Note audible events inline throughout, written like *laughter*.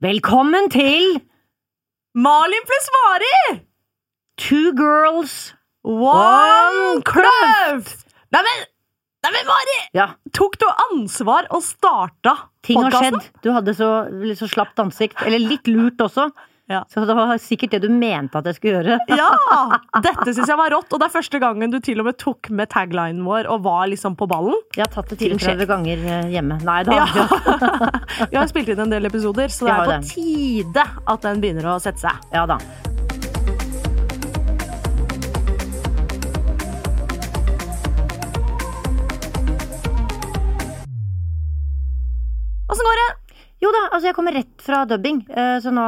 Velkommen til Malin pluss Mari! Two Girls One Craft! Neimen, neimen, Mari! Ja, Tok du ansvar og starta ting har skjedd. Du hadde så, litt så slapt ansikt. Eller litt lurt også. Ja. Så det var sikkert det du mente at jeg skulle gjøre. *laughs* Ja! Dette syns jeg var rått, og det er første gangen du til og med tok med taglinen vår og var liksom på ballen. Jeg har tatt det Til 34 ganger eh, hjemme. Nei det har jeg Ja. *laughs* Vi har spilt inn en del episoder, så det er på den. tide at den begynner å sette seg. ja da. Åssen går det? Jo da, altså jeg kommer rett fra dubbing, eh, så nå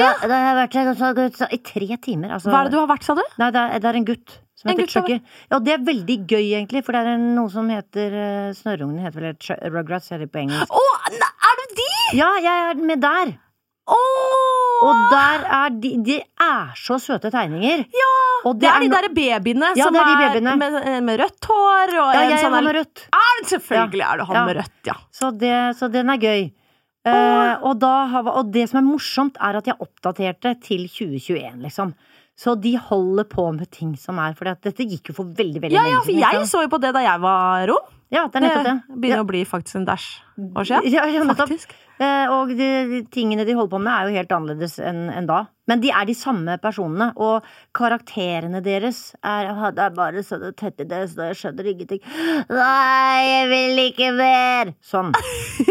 da, da har jeg vært der så, så, i tre timer. Altså, Hva er det du har vært, sa du? Nei, det er, det er en gutt. Som En heter Chucky. Ja, og det er veldig gøy, egentlig, for det er noe som heter uh, Snørrungen heter vel Ch- Rugrats, heter det på engelsk. Å, er du de?! Ja, jeg er med der! Åh! Og der er de De er så søte tegninger. Ja! Og Det er de no- derre babyene Ja, som det er de er, babyene. med, med rødt hår og Ja, en jeg sånn har med rødt. Er det selvfølgelig er det han Ja. med rødt, ja. Så, det, så den er gøy. Eh, og, da og det som er morsomt, er at jeg oppdaterte til 2021, liksom. Så de holder på med ting som er For dette gikk jo for veldig, veldig Ja, ja, for jeg så jo på det da jeg var ung. Ja, det det. Begynner å bli faktisk en dash år siden. Ja, ja. Faktisk. Eh, og de, de tingene de holder på med, er jo helt annerledes enn en da. Men de er de samme personene, og karakterene deres er Det er bare så tett i det, så jeg skjønner ingenting. Nei, jeg vil ikke mer! Sånn.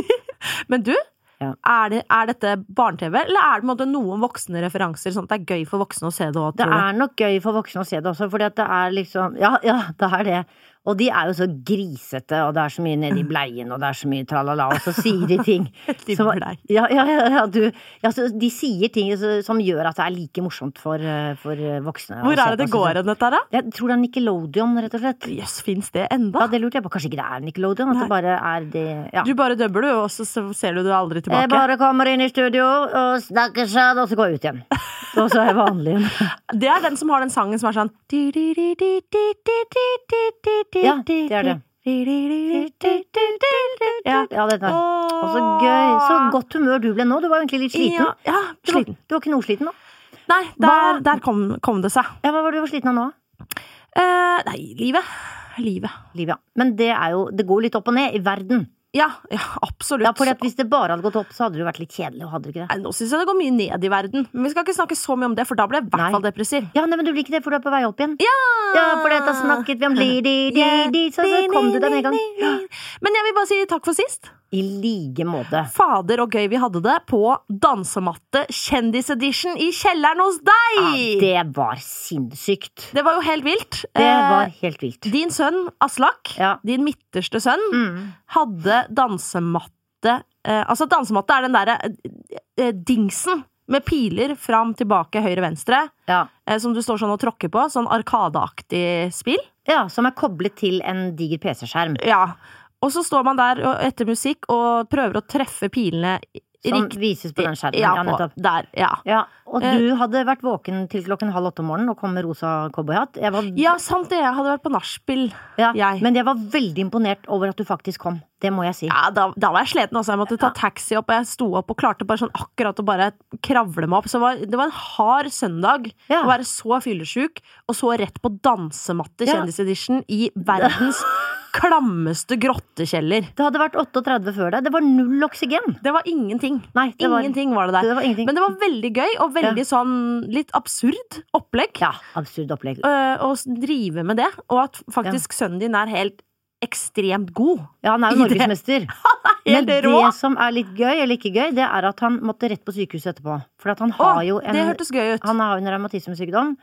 *laughs* Men du, Ja. er, det, er dette barne-TV, eller er det måte noen voksne referanser, sånn at det er gøy for voksne å se det òg, Det er nok gøy for voksne å se det også, fordi at det er liksom Ja, ja, det er det. Og de er jo så grisete, og det er så mye nedi bleien, og det er så mye tralala, og så sier de ting som- Ja, ja, ja, du, ja så De sier ting som gjør at det er like morsomt for, eh, for eh, voksne. Hvor er det det går hen, dette her, da? Jeg tror det er Nickelodeon, rett og slett. Jøss, fins det enda? Ja, det lurte jeg på. Kanskje ikke det er Nickelodeon? At det bare er det Ja. Du bare dubber, du, og så så ser du det aldri tilbake. Jeg bare kommer inn i studio og snakker sånn, og så går jeg ut igjen. Og så er jeg vanlig igjen. Det er den som har den sangen som er sånn Ja, det er det. Ja. Ja, dette. Og så gøy. Så godt humør du ble nå. Du var egentlig litt sliten. Ja, ja, Du var, sliten. du var sliten nå? Nei, der, der kom, kom det seg. Ja, hva var det du var sliten av nå? Eh, nei, livet. Livet. Liv, ja. Men det er jo Det går litt opp og ned i verden. Ja, ja absolutt. Ja, fordi at Hvis det bare hadde gått opp, så hadde det jo vært litt kjedelig. Hadde det ikke det? Nei, Nå syns jeg det går mye ned i verden, men vi skal ikke snakke så mye om det, for da blir jeg i hvert fall depressiv. Ja, nei, men du blir ikke det, for du er på vei opp igjen. Ja, Ja, for da snakket vi om li-di-di-di, så, så kom du deg en gang. Men jeg vil bare si takk for sist. I like måte. Fader og gøy vi hadde det på dansematte kjendisedition i kjelleren hos deg! Ja, det var sinnssykt. Det var jo helt vilt. Det Eh, var helt vilt. Din sønn Aslak, Ja. din midterste sønn, Mm. hadde dansematte eh, Altså, dansematte er den derre eh, dingsen med piler fram, tilbake, høyre, venstre, Ja. som du står sånn og tråkker på. Sånn arkadeaktig spill. ja, som er koblet til en diger PC-skjerm. Ja. Og så står man der etter musikk og prøver å treffe pilene Som vises på den skjermen. Ja, Ja, nettopp. der, ja. Ja, og Eh. du hadde vært våken til klokken halv åtte om morgenen og kom med rosa cowboyhatt. Var, ja, sant det. Jeg hadde vært på nachspiel. ja, jeg. Men jeg var veldig imponert over at du faktisk kom. Det må jeg si. Ja, da, da var jeg sliten. også. Jeg måtte ta taxi opp, og jeg sto opp og klarte bare sånn akkurat å bare kravle meg opp. Så var, det var en hard søndag Ja. å være så fyllesyk, og så rett på dansematte kjendisedition i verdens *laughs* klammeste grottekjeller. Det hadde vært 38 før deg. Det var null oksygen. Det var ingenting. Nei, det ingenting var det der. det var ingenting. Men det var veldig gøy, og veldig sånn litt absurd opplegg. Ja, absurd opplegg. øh, Å drive med det, og at faktisk sønnen din er helt ekstremt god. Ja, han er jo norgesmester. *laughs* Men det rå! som er litt gøy, eller ikke gøy, det er at han måtte rett på sykehuset etterpå. For han har har jo en det gøy ut. Han har en revmatismesykdom.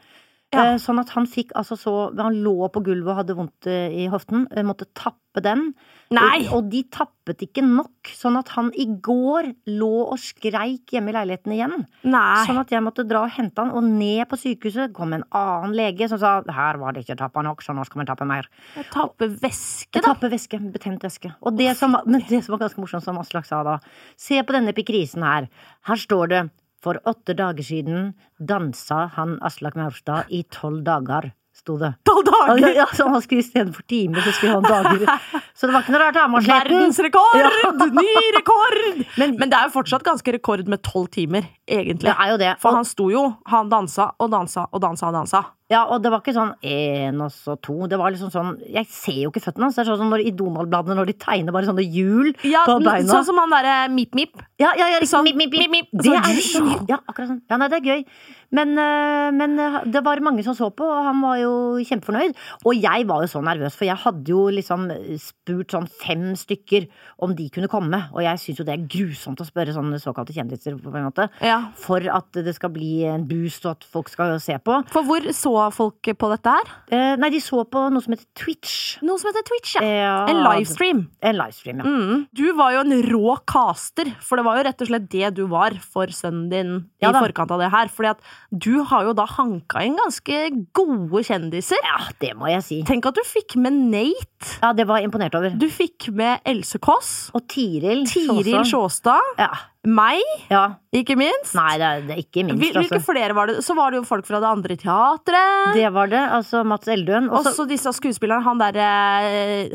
Ja. Eh, Sånn at han fikk altså så Han lå på gulvet og hadde vondt eh, i hoften. eh, Måtte tappe den. Nei! Og, de tappet ikke nok. Sånn at han i går lå og skreik hjemme i leiligheten igjen. Nei. Sånn at jeg måtte dra og hente han, og ned på sykehuset kom en annen lege som sa her var det ikke tappa nok, så nå skal vi tappe mer. Tappe væske, da. Tappe væske. Betent væske. Og det som, men det som var ganske morsomt, som Aslak sa da, se på denne pikrisen her. Her står det for åtte dager siden dansa han Aslak Maurstad i tolv dager. sto det. Tolv dager! ja, så han skulle istedenfor timer, så skulle han dager. *laughs* Så det var ikke noe rart da. Verdensrekord! Ja. *laughs* Ny rekord! Men, Men det er jo fortsatt ganske rekord med tolv timer, egentlig. det er jo det. For han sto jo, han dansa og dansa og dansa og dansa. Ja, og det var ikke sånn én og så to. Det var liksom sånn Jeg ser jo ikke føttene hans. Det er sånn som når, i Donald-bladene når de tegner bare sånne hjul Ja, på beina. sånn som han derre Mip Mip. Ja, ja, ja, liksom, Sånn, mip, mip, mip. Det Sånn, er sånn, ja, akkurat sånn. Ja, nei, det er gøy. Men, øh, men øh, det var mange som så på, og han var jo kjempefornøyd. Og jeg var jo så nervøs, for jeg hadde jo liksom spurt sånn fem stykker om de kunne komme. Og jeg syns jo det er grusomt å spørre sånne såkalte kjendiser, på en måte. Ja. For at det skal bli en boost, og at folk skal se på. For hvor så folk på dette her? Eh, nei, de så på noe som heter Twitch. Noe som heter Twitch, ja. Ja, En livestream. En livestream, ja. Mm. Du var jo en rå caster, for det var jo rett og slett det du var for sønnen din Ja i forkant av det her. Fordi at du har jo da hanka inn ganske gode kjendiser. Ja, det må jeg si. Tenk at du fikk med Nate. Ja, det var jeg imponert over. Du fikk med Else Kåss. Og Tiril. Tiril. Sjåstad. Ja. Meg, ja. ikke minst. Nei, det er, det er ikke minst, Hvil- Hvilke altså. flere var det? Så var det jo folk fra det andre teatret. Det var det. Altså Mats Eldøen. Og så Også disse skuespillerne. Han der,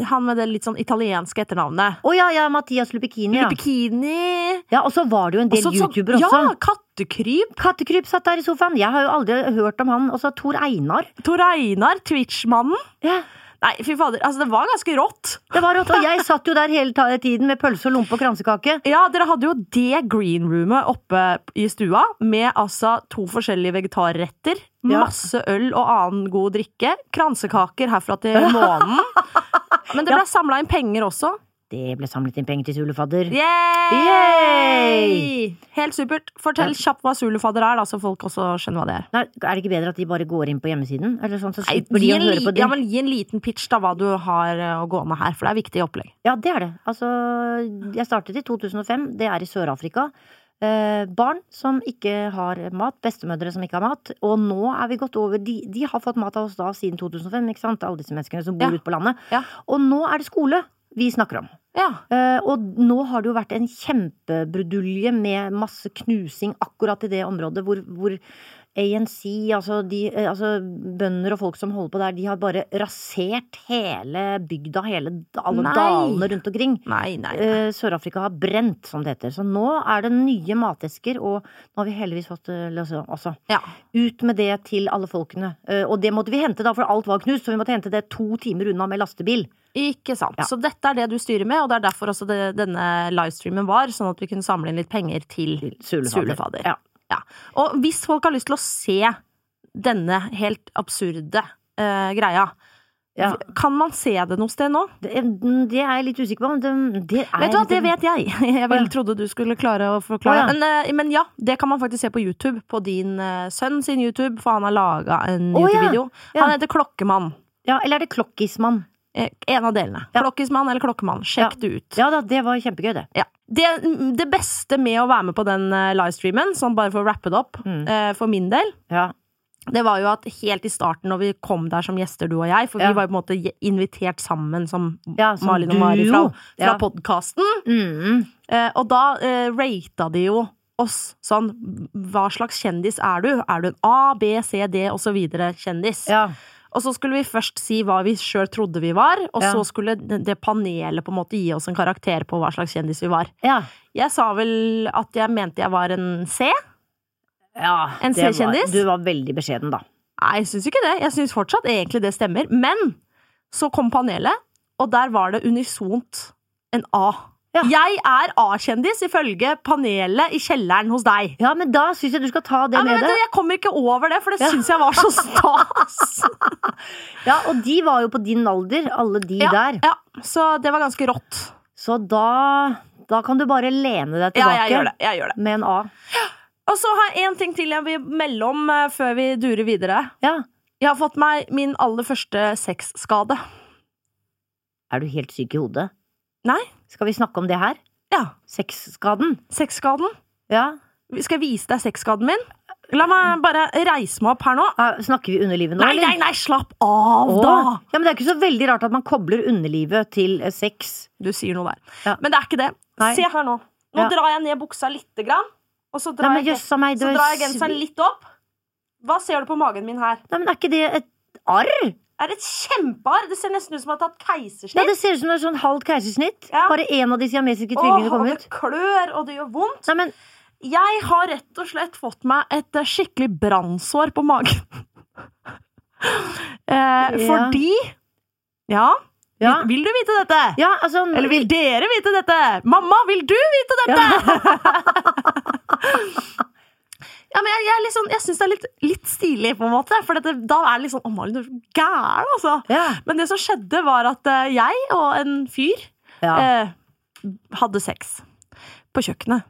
Han med det litt sånn italienske etternavnet. Å ja, ja, Mathias Lupikini, ja. Ja. Og så var det jo en del Også Ja. Kattekryp. Kattekryp satt der i sofaen. Jeg har jo aldri hørt om han. Og så Tor Einar. Tor Einar, Twitch-mannen. Ja, Nei, fy fader. Altså, det var ganske rått. det var rått. Og jeg satt jo der hele tiden med pølse og lompe og kransekake. Ja, dere hadde jo det greenroomet oppe i stua, med altså to forskjellige vegetarretter, Ja. masse øl og annen god drikke, kransekaker herfra til månen. *laughs* Men det ble samla inn penger også. Det ble samlet inn penger til Sulefadder. Yay! Helt supert. Fortell kjapt hva Zulufadder er, da, så folk også skjønner hva det er. Nei, er det ikke bedre at de bare går inn på hjemmesiden? Eller sånn, så Nei, de å høre på det? ja, men gi en liten pitch da, hva du har eh, å gå med her, for det er viktig opplegg. Ja, det er det. Altså, jeg startet i 2005. Det er i Sør-Afrika. Eh, barn som ikke har mat, bestemødre som ikke har mat. Og nå er vi gått over De, de har fått mat av oss da siden 2005, ikke sant? Alle disse menneskene som bor Ja. ute på landet. Ja. Og nå er det skole vi snakker om. Ja. Uh, og nå har det jo vært en kjempebrudulje med masse knusing akkurat i det området hvor, hvor ANC, altså, de, eh, altså bønder og folk som holder på der, de har bare rasert hele bygda, hele, alle Nei. dalene rundt omkring. Nei, nei, nei. Uh, Sør-Afrika har brent, som det heter. Så nå er det nye matesker, og nå har vi heldigvis fått løse altså, altså, Ja. ut med det til alle folkene. Uh, og det måtte vi hente, da, for alt var knust, så vi måtte hente det to timer unna med lastebil. Ikke sant. Ja. Så dette er det du styrer med, og det er derfor også det, denne livestreamen var, sånn at vi kunne samle inn litt penger til Sulefader. Sulefadder. Ja. Ja. Og hvis folk har lyst til å se denne helt absurde uh, greia, Ja. kan man se det noe sted nå? Det, det er jeg litt usikker på. Det, det er Vet du hva, det vet jeg! *laughs* Jeg vil, trodde du skulle klare å forklare. Ja. men, eh, men ja, det kan man faktisk se på YouTube. På din eh, sønn sin YouTube, for han har laga en. YouTube-video. Ja. Han heter Klokkemann. Ja, eller er det Klokkismann? Eh, En av delene. Ja. Klokkismann eller Klokkemann. Sjekk det ut. Ja da, det var kjempegøy, det. Ja. Det, det beste med å være med på den eh, livestreamen, sånn bare for å rappe det opp, Mm. eh, for min del, Ja. det var jo at helt i starten, når vi kom der som gjester, du og jeg, for Ja. vi var jo på en måte invitert sammen som, Ja, som Malin og Mari fra, fra Ja. podkasten, Mm. eh, og da eh, rata de jo oss sånn Hva slags kjendis er du? Er du en A, B, C, D videre kjendis? ja. Og så skulle vi først si hva vi sjøl trodde vi var, og Ja. så skulle det panelet på en måte gi oss en karakter på hva slags kjendis vi var. Ja. Jeg sa vel at jeg mente jeg var en C. ja En C-kjendis? Du var veldig beskjeden, da. Nei, jeg syns ikke det. Jeg syns fortsatt egentlig det stemmer. Men så kom panelet, og der var det unisont en A. Ja. Jeg er A-kjendis ifølge panelet i kjelleren hos deg. Ja, men da syns jeg du skal ta det Ja, med deg. jeg kommer ikke over det, for det Ja. syns jeg var så stas. *laughs* Ja, og de var jo på din alder, alle de Ja, der. ja, så det var ganske rått. Så da Da kan du bare lene deg Ja, tilbake jeg gjør det. Jeg gjør det. med en A. Og så har jeg én ting til jeg vil melde om eh, før vi durer videre. Ja. Jeg har fått meg min aller første sexskade. Er du helt syk i hodet? Nei? Skal vi snakke om det her? Ja. Sexskaden? Sexskaden. Ja. Skal jeg vise deg sexskaden min? La meg bare reise meg opp her nå. Snakker vi underlivet nå, Nei, nei, nei, slapp av, Åh. da! Ja, men Det er ikke så veldig rart at man kobler underlivet til eh, sex. Du sier noe der. Ja. Men det er ikke det. Nei. Se her nå. Nå Ja. drar jeg ned buksa lite grann, og så drar, nei, jeg, jøssa meg, så drar jeg er genseren litt opp. Hva ser du på magen min her? Nei, men er ikke det et arr! Er et kjempearr. Det ser nesten ut som det har tatt keisersnitt. Ja, Det ser ut som det er sånn halvt keisersnitt. Ja. Bare én av de siamesiske tvillingene kom ut. det klør, og det gjør vondt. Nei, men Jeg har rett og slett fått meg et eh, skikkelig brannsår på magen. *laughs* eh, fordi Ja, Ja. Vil, vil du vite dette? Ja, altså Eller vil dere vite dette? Mamma, vil du vite dette? Ja, *laughs* *laughs* men jeg, jeg, liksom, jeg syns det er litt, litt stilig, på en måte. For dette, da er det litt sånn Å, Malin, du er så gæren, altså. Ja. Men det som skjedde, var at eh, jeg og en fyr Ja. eh, hadde sex på kjøkkenet.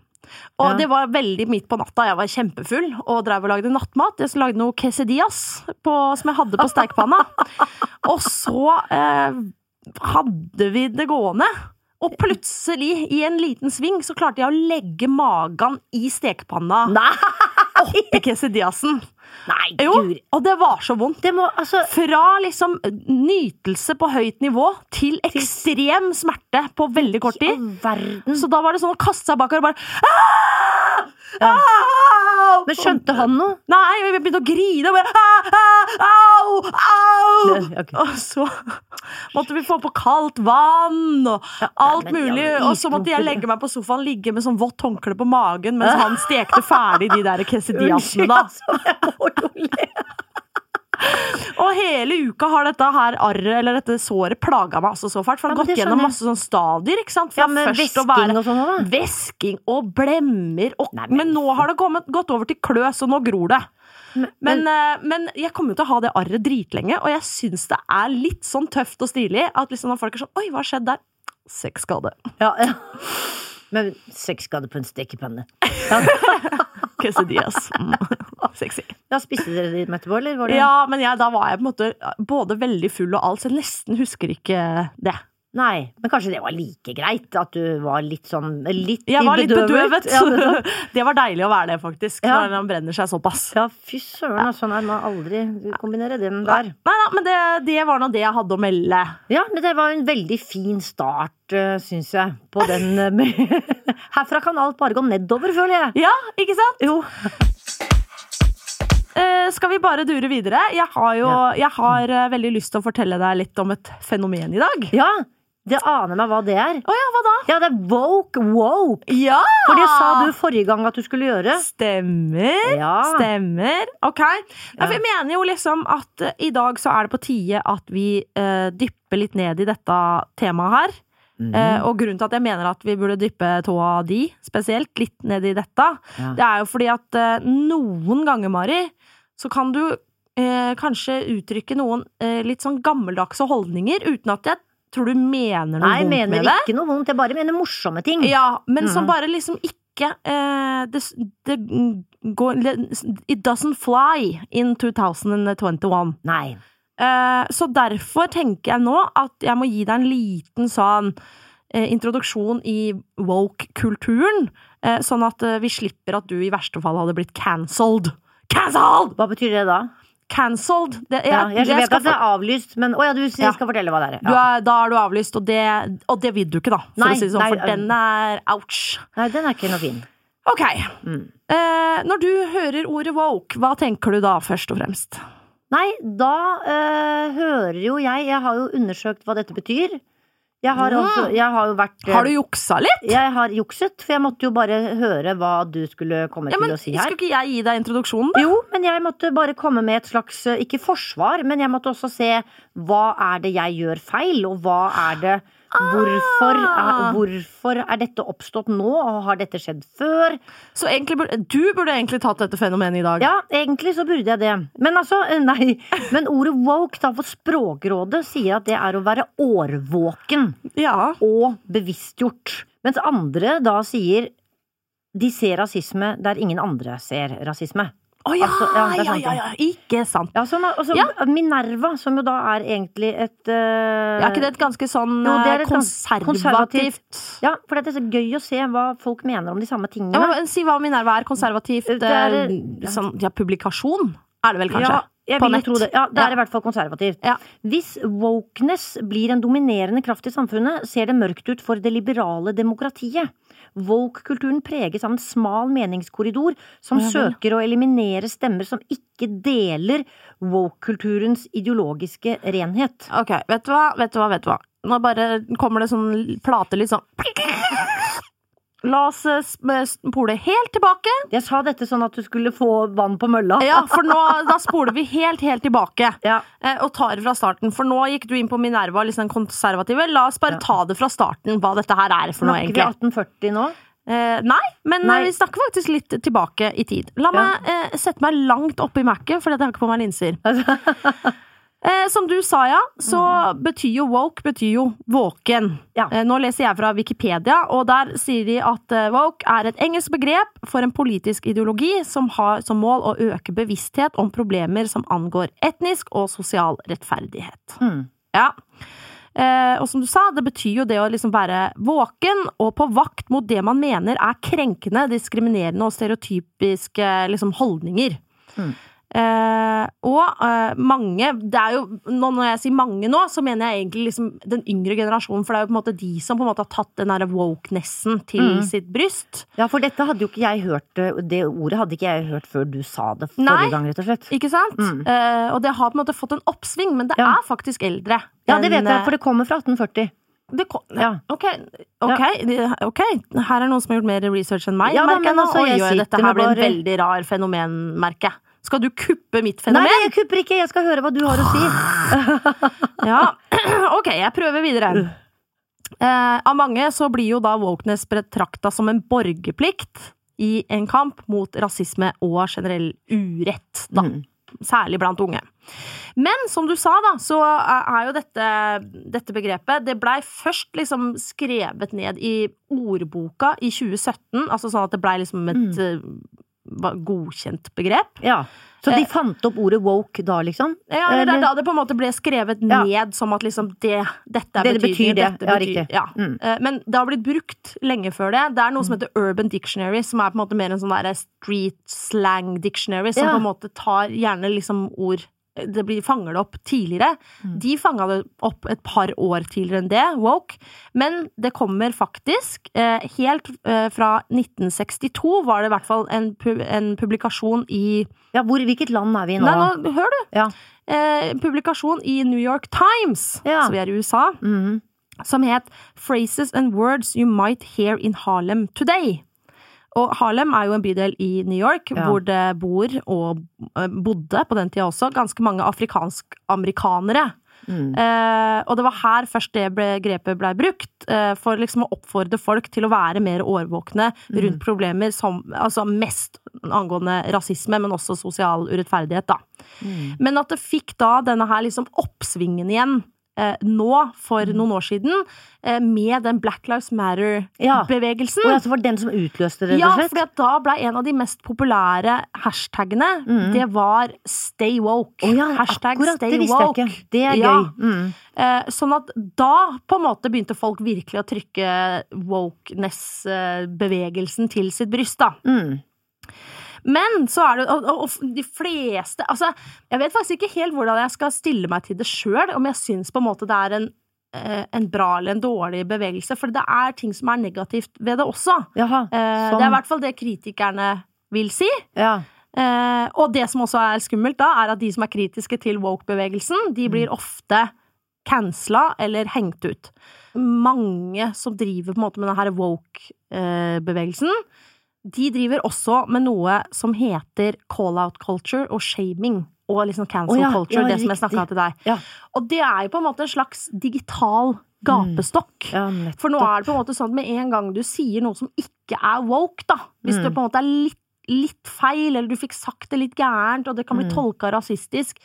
Og Ja. det var veldig midt på natta. Jeg var kjempefull og drev og lagde nattmat. Jeg lagde noe quesadillas på, som jeg hadde på stekepanna. *laughs* og så eh, hadde vi det gående. Og plutselig, i en liten sving, så klarte jeg å legge magen i stekepanna Nei! Oppi quesadillasen. Nei, Jo, guri. og det var så vondt. Det må altså Fra liksom nytelse på høyt nivå til ekstrem smerte på veldig kort tid. Så da var det sånn å kaste seg bakover og bare «Ah! Ja. Au!» Men skjønte han noe? Nei, jeg begynte å grine. Og bare, «Ah, ah, au! Au! Det- ok. Og så måtte vi få på kaldt vann og Ja, alt men- mulig. Ja, Og så måtte jeg legge meg på sofaen, ligge med sånn vått håndkle på magen mens *laughs* han stekte ferdig de der quesadillasene. da. altså, jeg må jo le. Og hele uka har dette her arret, eller dette såret, plaga meg altså så fælt. For det har ja, gått gjennom masse sånn stadier. ikke sant? Fra Ja, men væsking være- og sånn da. Væsking og blemmer. Og, Nei, men- men nå har det kommet, gått over til klø, så nå gror det. Men, Men, eh, men jeg kommer jo til å ha det arret dritlenge, og jeg syns det er litt sånn tøft og stilig at liksom når folk er sånn Oi, hva har skjedd der? Sexskade. ja, ja. Men sexskade på en stekepanne. Ja, *laughs* Quesadillas. Mm. *laughs* Sexy. ja, spiste dere dem etterpå, eller var det Ja, men jeg, da var jeg på en måte både veldig full og alt, så jeg nesten husker ikke det. Nei, men kanskje det var like greit at du var litt sånn litt Jeg var litt bedøvet. Ja, bedøvet. *laughs* det var deilig å være det, faktisk. Ja. Når han brenner seg såpass. ja fy søren, altså. Nei, må aldri kombinere den der. Nei da, men det, det var nå det jeg hadde å melde. Ja, men det var en veldig fin start, uh, syns jeg, på den eh, *laughs* Herfra kan alt bare gå nedover, føler jeg. Ja, ikke sant? Jo. *laughs* Eh, skal vi bare dure videre? Jeg har jo Ja. jeg har eh, veldig lyst til å fortelle deg litt om et fenomen i dag. Ja, det aner meg hva det er. Å ja, hva da? Ja, det er woke woke. Ja! For det sa du forrige gang at du skulle gjøre. Stemmer. Ja. Stemmer. Ok. Ja. jeg mener jo liksom at eh, i dag så er det på tide at vi uh, dypper litt ned i dette temaet her. Mm -hmm. uh, og grunnen til at jeg mener at vi burde dyppe tåa di spesielt litt ned i dette, Ja. det er jo fordi at uh, noen ganger, Mari, så kan du eh, kanskje uttrykke noen eh, litt sånn gammeldagse holdninger uten at jeg tror du mener noe Nei, vondt mener med det. ikke noe vondt. Jeg bare mener morsomme ting. Ja, men som Mhm. bare liksom ikke eh, det, det går It doesn't fly in 2021. Nei. Eh, så derfor tenker jeg nå at jeg må gi deg en liten sånn eh, introduksjon i woke-kulturen, eh, sånn at vi slipper at du i verste fall hadde blitt cancelled. Cancelled! Hva betyr det da? Cancelled! Ja, jeg, jeg vet at det er avlyst, men å ja, du Ja. skal fortelle hva det er. du er, da er du avlyst, og det, og det vil du ikke, da. For Nei, å si det sånn, nei, for den er ouch. Nei, den er ikke noe fin. Ok. Mm. Eh, når du hører ordet woke, hva tenker du da, først og fremst? Nei, da eh, hører jo jeg Jeg har jo undersøkt hva dette betyr. Jeg har, Ja. også, jeg har jo vært eh, Har du juksa litt? Jeg har jukset, for jeg måtte jo bare høre hva du skulle komme Ja, men til å si her. Skulle ikke jeg gi deg introduksjonen, da? Jo, men jeg måtte bare komme med et slags, eh, ikke forsvar, men jeg måtte også se hva er det jeg gjør feil, og hva er det Hvorfor Ah. er, hvorfor er dette oppstått nå, og har dette skjedd før? Så burde, du burde egentlig tatt dette fenomenet i dag. Ja, egentlig så burde jeg det. Men altså, eh, nei. Men ordet woke, da, for Språkrådet sier at det er å være årvåken Ja. og bevisstgjort. Mens andre da sier de ser rasisme der ingen andre ser rasisme. Å ja, Altså, ja, sant, ja, ja, ikke sant. Ja, sånn, altså. Minerva, som jo da er egentlig et uh, Er ikke det et ganske sånn Jo, det er eh, et konservativt. konservativt Ja, for det er så gøy å se hva folk mener om de samme tingene. ja, men, Si hva Minerva er. Konservativt Det er- eh, sånn, ja, publikasjon, er det vel kanskje? Ja, Jeg vil nett. tro det. Ja, det er Ja. i hvert fall konservativt. Ja. Hvis wokeness blir en dominerende kraft i samfunnet, ser det mørkt ut for det liberale demokratiet. Woke-kulturen preges av en smal meningskorridor som ja søker å eliminere stemmer som ikke deler woke-kulturens ideologiske renhet. Ok, vet du hva, vet du hva, vet du hva. Nå bare kommer det sånn plate litt sånn La oss eh, spole helt tilbake. Jeg sa dette sånn at du skulle få vann på mølla. Ja, for nå, *laughs* da spoler vi helt, helt tilbake. Ja. eh, Og tar det fra starten. For nå gikk du inn på Minerva, liksom den konservative. La oss bare Ja. ta det fra starten, hva dette her er for noe, egentlig. Snakker vi 1840 nå? Eh, nei, men eh, Nei. vi snakker faktisk litt tilbake i tid. La Ja. meg eh, sette meg langt oppi Mac-en, fordi jeg har ikke på meg linser. *laughs* Eh, som du sa, ja, så betyr jo woke betyr jo våken. Ja. Eh, nå leser jeg fra Wikipedia, og der sier de at eh, woke er et engelsk begrep for en politisk ideologi som har som mål å øke bevissthet om problemer som angår etnisk og sosial rettferdighet. Mm. Ja. Eh, og som du sa, det betyr jo det å liksom være våken og på vakt mot det man mener er krenkende, diskriminerende og stereotypiske liksom, holdninger. Mm. Eh, og eh, mange det er jo, nå Når jeg sier mange nå, så mener jeg egentlig liksom den yngre generasjonen. For det er jo på en måte de som på en måte har tatt den derre wokenessen til Mm. sitt bryst. Ja, for dette hadde jo ikke jeg hørt eh, Det ordet hadde ikke jeg hørt før du sa det forrige Nei. gang, rett og slett. Ikke sant? Mm. Eh, og det har på en måte fått en oppsving, men det Ja. er faktisk eldre. Ja, det vet jeg, eh, for det kommer fra 1840. Det kom, Ja. ok, ok, ok, her er noen som har gjort mer research enn meg. Ja, da, men altså, oi, dette her blir en veldig rar fenomen, merker jeg. Skal du kuppe mitt fenomen? nei, jeg kupper ikke! Jeg skal høre hva du har å si. *laughs* Ja, *clears throat* ok, jeg prøver videre. Eh, av mange så blir jo da wokeness betrakta som en borgerplikt i en kamp mot rasisme og generell urett, da. Mm. Særlig blant unge. Men som du sa, da, så er jo dette, dette begrepet Det blei først liksom skrevet ned i ordboka i 2017, altså sånn at det blei liksom et eh, va- godkjent begrep. Ja. Så de fant opp ordet woke da, liksom? Ja, eller det er da det på en måte ble skrevet Ja. ned som at liksom det, dette er Det betyr det. dette Ja, riktig. Mm. Eh, Men det har blitt brukt lenge før det. Det er noe som heter Urban Dictionary, som er på en måte mer en sånn der street slang dictionary, som på en måte tar gjerne liksom ord det blir, fanger det opp tidligere. Mm. De fanga det opp et par år tidligere enn det, woke. Men det kommer faktisk eh, helt eh, fra 1962, var det i hvert fall en, pu en publikasjon i Ja, hvor, hvilket land er vi i nå? Nei, nå, hør du! Ja. Eh, publikasjon i New York Times, Ja. så vi er i USA, mm. som het Phrases and Words You Might Hear in Harlem Today. Og Harlem er jo en bydel i New York, Ja. hvor det bor, og eh, bodde på den tida også, ganske mange afrikansk-amerikanere. Mm. Eh, og det var her først det begrepet blei brukt, eh, for liksom å oppfordre folk til å være mer årvåkne Mm. rundt problemer som altså mest angående rasisme, men også sosial urettferdighet, da. Mm. Men at det fikk da denne her liksom oppsvingen igjen nå, for Mm. noen år siden, eh, med den Black Lives Matter-bevegelsen. Og altså var den som utløste det, rett Ja, og slett? for da ble en av de mest populære hashtagene Mm. Det var 'stay woke'. Oh, ja, Hashtag akkurat, 'stay det woke'. jeg ikke. Det er Ja. gøy. Mm. Eh, sånn at da på en måte begynte folk virkelig å trykke wokeness-bevegelsen til sitt bryst, da. Mm. Men så er det og, og, de fleste Altså, jeg vet faktisk ikke helt hvordan jeg skal stille meg til det sjøl, om jeg syns på en måte det er en, eh, en bra eller en dårlig bevegelse, for det er ting som er negativt ved det også. Jaha. Sånn. Det er i hvert fall det kritikerne vil si. Ja. Eh, og det som også er skummelt, da, er at de som er kritiske til woke-bevegelsen, de blir ofte cancela eller hengt ut. Mange som driver på en måte med denne woke-bevegelsen, de driver også med noe som heter call-out culture og shaming. Og liksom cancel oh, ja, culture, ja, det som jeg snakka til deg. Ja. Og det er jo på en måte en slags digital gapestokk. ja. For nå er det på en måte sånn at med en gang du sier noe som ikke er woke, da, hvis Mm. på en måte er litt, litt feil, eller du fikk sagt det litt gærent, og det kan bli Mm. tolka rasistisk,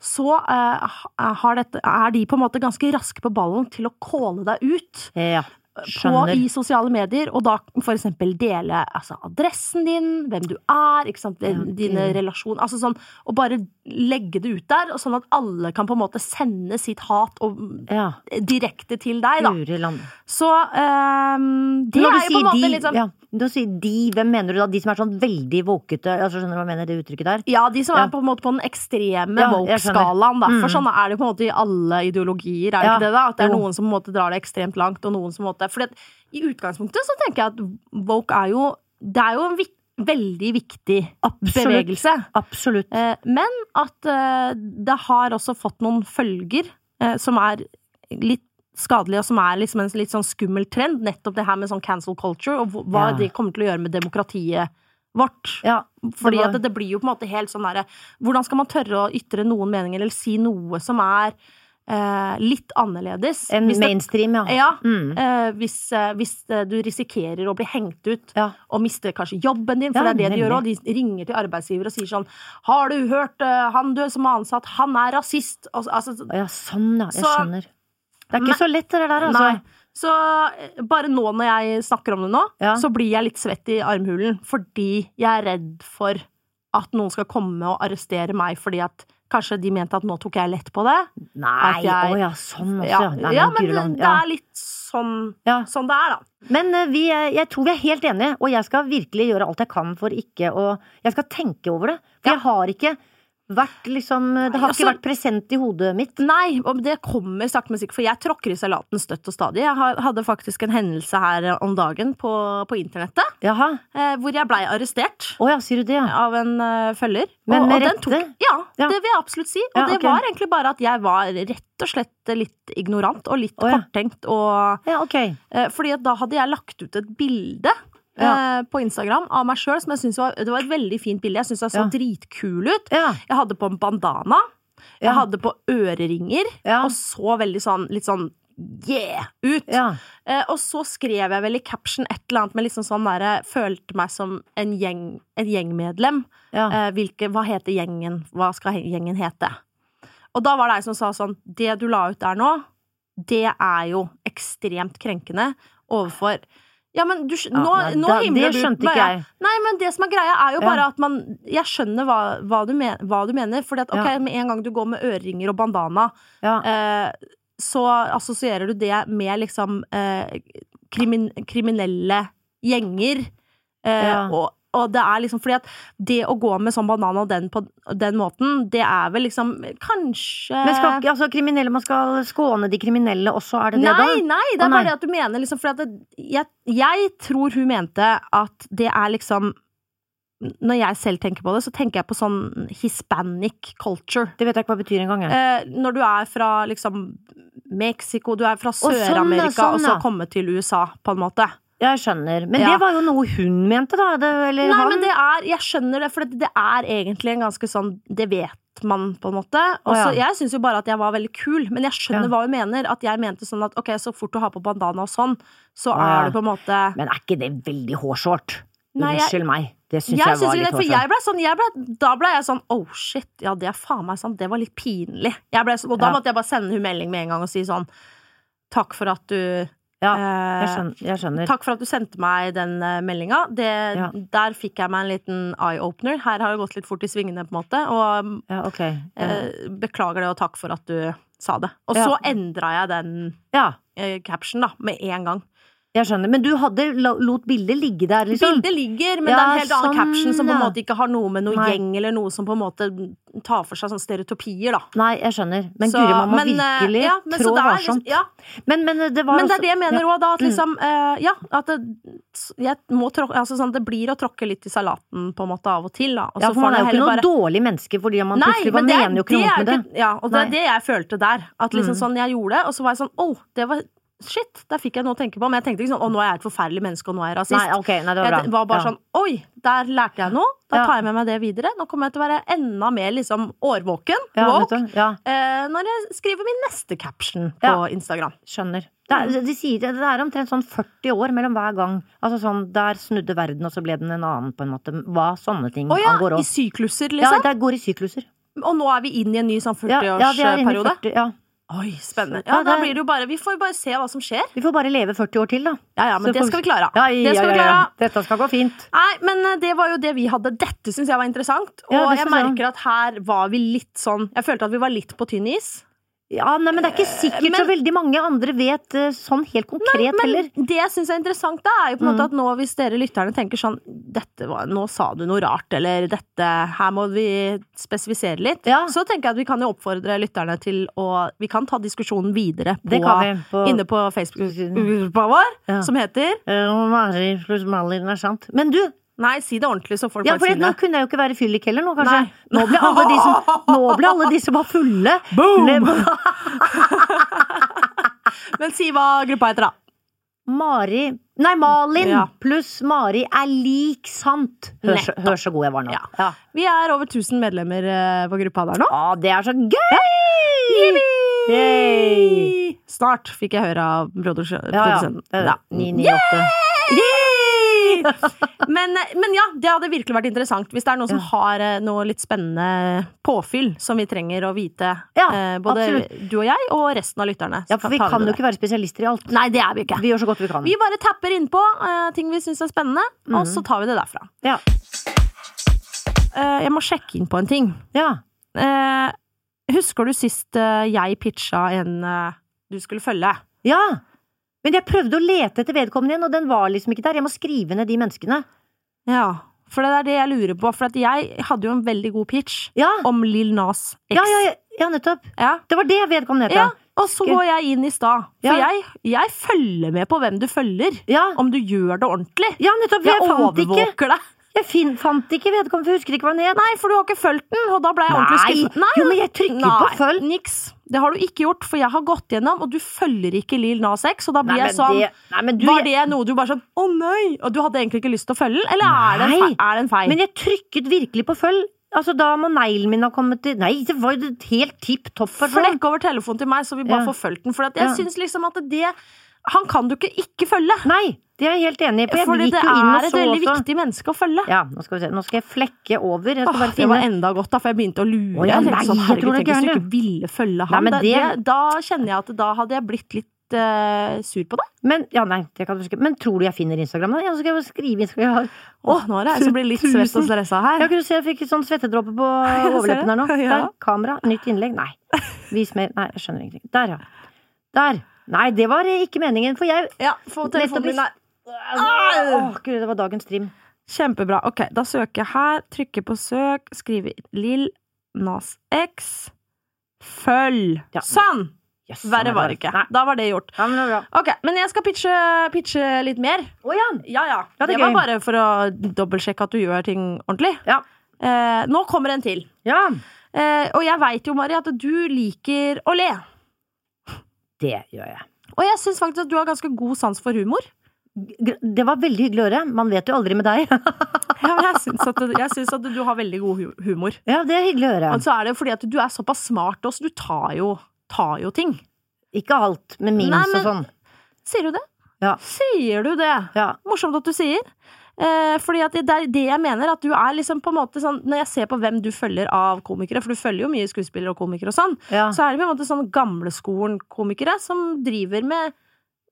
så uh, har dette, er de på en måte ganske raske på ballen til å calle deg ut. Ja. På, I sosiale medier, og da for eksempel dele altså, adressen din, hvem du er, ikke sant? Ja, dine relasjoner Altså sånn, og bare legge det ut der, sånn at alle kan på en måte sende sitt hat og, Ja. direkte til deg, da. Ureland. Så um, det er jo på en måte de, litt sånn ja, når du sier de, hvem mener du da? De som er sånn veldig våkete? Altså, skjønner du hva jeg mener, det uttrykket der? Ja, de som er på en måte på den ekstreme woke-skalaen. For Mm. sånn er det på en måte i alle ideologier, er det ikke det? da? At det er jo. noen som på en måte drar det ekstremt langt, og noen som på en måte For i utgangspunktet så tenker jeg at woke er jo Det er jo en vik veldig viktig Absolutt. bevegelse. Absolutt. Eh, men at eh, det har også fått noen følger eh, som er litt skadelige, og som er liksom en litt sånn skummel trend. Nettopp det her med sånn cancel culture, og hva Ja. det kommer til å gjøre med demokratiet vårt. Ja, Fordi var- at det, det blir jo på en måte helt sånn derre Hvordan skal man tørre å ytre noen meninger, eller si noe som er eh, litt annerledes? en Hvis det- mainstream, ja. Ja. Mm. Eh, hvis, eh, hvis eh, du risikerer å bli hengt ut Ja. og mister kanskje jobben din, for Ja, det er det de gjør òg. De ringer til arbeidsgiver og sier sånn 'Har du hørt uh, han du som er ansatt, han er rasist'? Og, altså, Ja, sånn, ja. Jeg Så- skjønner. Det er ikke så lett, det der, altså. Nei. Så eh, bare nå når jeg snakker om det nå, så blir jeg litt svett i armhulen fordi jeg er redd for at noen skal komme og arrestere meg fordi at kanskje de mente at nå tok jeg lett på det. Nei, jeg- å ja, sånn også, Ja. Nei, ja men land, det er litt sånn, Ja. sånn det er, da. Men eh, vi, eh, jeg tror vi er helt enige, og jeg skal virkelig gjøre alt jeg kan for ikke å Jeg skal tenke over det. For jeg har ikke vært liksom Det har altså, ikke vært present i hodet mitt. Nei, og det kommer sakte, men sikkert, for jeg tråkker i salaten støtt og stadig. Jeg hadde faktisk en hendelse her om dagen på, på internettet, Jaha. eh, hvor jeg blei arrestert Oh, ja, sier du det, av en eh, følger. Men med og rette? Tok, ja, Ja. det vil jeg absolutt si. Og Ja, det ok. var egentlig bare at jeg var rett og slett litt ignorant og litt oh, ja. korttenkt. Og, Ja, okay. eh, fordi at da hadde jeg lagt ut et bilde Ja. eh, på Instagram av meg sjøl som jeg syntes var, det var et veldig fint bilde. Jeg syns det så Ja. dritkul ut. Ja. Jeg hadde på en bandana. Jeg hadde på øreringer. Og så veldig sånn litt sånn yeah ut. Eh, og så skrev jeg vel i caption et eller annet med liksom sånn derre Følte meg som en gjeng, et gjengmedlem. Eh, hvilke, hva heter gjengen? Hva skal gjengen hete? Og da var det ei som sa sånn Det du la ut der nå, det er jo ekstremt krenkende overfor ja, men du, Ja, nå, da- himler det du skjønte bare- ikke jeg. Nei, men det som er greia, er jo Ja. bare at man Jeg skjønner hva, hva, du, men, hva du mener. Fordi at ok, Ja. med en gang du går med øreringer og bandana, ja. eh, så assosierer du det med liksom eh, krimin kriminelle gjenger. Eh, Ja. og, og det er liksom fordi at det å gå med sånn banan og den på den måten, det er vel liksom kanskje Men skal ikke altså kriminelle Man skal skåne de kriminelle også, er det det, Nei, da? nei, nei, det er bare det at du mener liksom For jeg, jeg tror hun mente at det er liksom Når jeg selv tenker på det, så tenker jeg på sånn hispanic culture. Det vet jeg ikke hva det betyr engang. Eh, når du er fra liksom Mexico, du er fra sånn, Sør-Amerika, sånn, og så komme til USA, på en måte. Jeg skjønner. Men Ja. det var jo noe hun mente, da. Det, eller Nei, han. men det er Jeg skjønner det, for det, det er egentlig en ganske sånn Det vet man, på en måte. Og Å, ja. Jeg syns jo bare at jeg var veldig kul, men jeg skjønner Ja. hva hun mener. At jeg mente sånn at ok, så fort du har på bandana og sånn, så er det på en måte Men er ikke det veldig hårsårt? Unnskyld meg. Det syns Jeg jeg, var litt hårsårt. jeg ble sånn jeg ble, Da ble jeg sånn oh shit, ja det er faen meg sant, det var litt pinlig. Jeg ble, og da måtte jeg bare sende hun melding med en gang og si sånn Takk for at du Ja, eh, jeg skjønner. Jeg skjønner. Takk for at du sendte meg den uh, meldinga. Ja. Der fikk jeg meg en liten eye-opener. Her har det gått litt fort i svingene, på en måte. Og Ja, okay. Eh, beklager det, og takk for at du sa det. Og så endra jeg den ja, eh, caption, da, med en gang. Jeg skjønner. Men du hadde lo- lot bildet ligge der, liksom? Bildet ligger, men Ja, det er en helt annen sånn, caption som på en måte ikke har noe med noe Nei. gjeng eller noe som på en måte tar for seg sånne stereotypier, da. Nei, jeg skjønner. Men Så- Guri, man må men, eh, virkelig ja, men trå varsomt. Ja, Men, men det var men det også- er det jeg mener òg, da. At Mm. liksom uh, Ja, at det, jeg må tråkke, altså sånn, det blir å tråkke litt i salaten på en måte av og til, da. Og Ja, for man er jo ikke noe bare... dårlig menneske fordi man Nei, plutselig man er- mener jo ikke noe med det. Ja, og det er det jeg følte der. At liksom Mm. sånn jeg gjorde det, og så var jeg sånn Å, det var Shit, der fikk jeg noe å tenke på. Men jeg tenkte ikke sånn Å, nå er jeg et forferdelig menneske, og nå er jeg rasist. Nei, okay, nei, det var bra. Jeg var bare Ja. sånn Oi, der lærte jeg noe. Da tar jeg med meg det videre. Nå kommer jeg til å være enda mer liksom årvåken. ja, ja, eh, når jeg skriver min neste caption på. Instagram. skjønner. Det er, de sier det, er omtrent sånn 40 år mellom hver gang. Altså sånn, Der snudde verden, og så ble den en annen, på en måte. Hva sånne ting oh, ja, angår i sykluser, sykluser, Ja, liksom. det går i sykluser. Og nå er vi inn i en ny sånn Ja, ja, vi er inne i 40, ja. Oi, spennende. Ja, Ja, da blir det jo bare Vi får jo bare se hva som skjer. Vi får bare leve 40 år til, da. Ja, ja, men Så det får- skal vi klare. Ja, Det ja, skal vi ja, ja. Dette skal gå fint. Nei, men eh, det var jo det vi hadde. Dette syns jeg var interessant. Og Ja, jeg merker at her var vi litt sånn Jeg følte at vi var litt på tynn is. Ja, nei, men det er ikke sikkert men- så veldig mange andre vet eh, sånn helt konkret heller. Men det jeg syns er interessant, da, er jo på en Mm. måte at nå hvis dere lytterne tenker sånn dette var, Nå sa du noe rart, eller dette Her må vi spesifisere litt. Ja. Så tenker jeg at vi kan jo oppfordre lytterne til å Vi kan ta diskusjonen videre på, Det kan vi. På, inne på Facebook-gruppa vår, Ja. som heter Mari pluss Malin er sant. Men du, Nei, si det ordentlig, så folk ja, for faktisk nå det. kunne jeg jo ikke være fyllik heller nå, kanskje. Nei. Nå ble alle de som, *laughs* nå ble alle de som var fulle Boom! *laughs* *laughs* Men si hva gruppa heter, da. Mari Nei, Malin Ja. pluss Mari er lik sant. Hør så, hør så god jeg var nå. Ja. Ja. Vi er over 1000 medlemmer eh, på gruppa der nå. Å, det er så gøy! Yay! Snart, fikk jeg høre av produsenten. Ja. Det Ja. 998. *laughs* Men, men ja, det hadde virkelig vært interessant hvis det er noen som har eh, noe litt spennende påfyll som vi trenger å vite. Ja, eh, både absolutt. du og jeg, og resten av lytterne. Ja, for vi kan jo ikke være spesialister i alt. Nei, det er vi ikke. Vi gjør så godt vi kan. Vi bare tapper innpå uh, ting vi syns er spennende, og Mhm. så tar vi det derfra. Ja. Eh, jeg må sjekke inn på en ting. Ja. Eh, husker du sist eh, jeg pitcha en eh, du skulle følge? ja. Men jeg prøvde å lete etter vedkommende igjen, og den var liksom ikke der. Jeg må skrive ned de menneskene. Ja, for det er det jeg lurer på. For jeg hadde jo en veldig god pitch Ja, om Lill Nas X. ja, ja, ja, nettopp. Ja. Det var det vedkommende het. Ja, og så går jeg inn i stad. Ja. For jeg, jeg følger med på hvem du følger. Ja, Om du gjør det ordentlig. ja nettopp. Jeg Jeg ikke, overvåker deg. Jeg fin, fant ikke vedkommende, for jeg husker ikke hva han het. Nei, for du har ikke fulgt den, og da ble jeg ordentlig Nei. skuffet. Nei, Jo, men jeg trykker på følg. Niks. Det har du ikke gjort, for jeg har gått gjennom, og du følger ikke Lill Nas X, og da blir Nei, jeg sånn det, nei, du, Var det noe du bare sånn Å nei! Og du hadde egentlig ikke lyst til å følge den? Eller er det, en er det en feil? Men jeg trykket virkelig på følg. Altså, da må neglen min ha kommet til Nei, det var jo helt tipp topp. Flekk over telefonen til meg, så vi bare Ja. får fulgt den. For jeg Ja. syns liksom at det Han kan du ikke ikke følge. Nei, det er jeg helt enig i. For Fordi det er et veldig også. viktig menneske å følge. Ja, nå skal vi se. Nå skal jeg flekke over. Jeg Åh, det var enda godt, da, for jeg begynte å lure. Åh, ja, nei, sånn, herregud, det er tenk hvis du ikke ville følge Nei, han. Da- det- det, da kjenner jeg at da hadde jeg blitt litt eh, sur på deg. Men, ja, nei, det kan. Men tror du jeg finner Instagram? da? Ja, så skal jeg bare skrive Instagram. Åh, nå er det jeg som blir litt svett og stressa her. Ja, kan du se, jeg fikk sånn svettedråpe på *laughs* overleppen her nå. *laughs* Ja. Der, kamera, nytt innlegg. Nei. Vis mer. Nei, jeg skjønner ingenting. Der, ja. Der. Nei, det var ikke meningen, for jeg Ja, få telefonen min der. Åh, gud, det var dagens stream. Kjempebra. Ok, da søker jeg her, trykker på søk, skriver Lill Nas X. Følg! Ja. Sånn! Yes, Verre var det ikke. Nei. Da var det gjort. Ja, men det bra. Men jeg skal pitche, pitche litt mer. Oh, ja. Ja, det det var bare for å dobbeltsjekke at du gjør ting ordentlig. Ja. Eh, nå kommer en til. Ja. Eh, og jeg veit jo, Mari, at du liker å le. Det gjør jeg. Og jeg syns faktisk at du har ganske god sans for humor. Det var veldig hyggelig å høre. Man vet jo aldri med deg. *laughs* Ja, jeg syns at, at du har veldig god humor. ja, det er hyggelig å høre. Men så er det fordi at du er såpass smart også, du tar jo, tar jo ting. Ikke alt med memes Nei, men- og sånn. Sier du det? Ja. Sier du det? Ja. Morsomt at du sier. Eh, fordi at det er det jeg mener, at du er liksom på en måte sånn Når jeg ser på hvem du følger av komikere, for du følger jo mye skuespillere og komikere og sånn, Ja. så er det på en måte sånn gamleskolen-komikere som driver med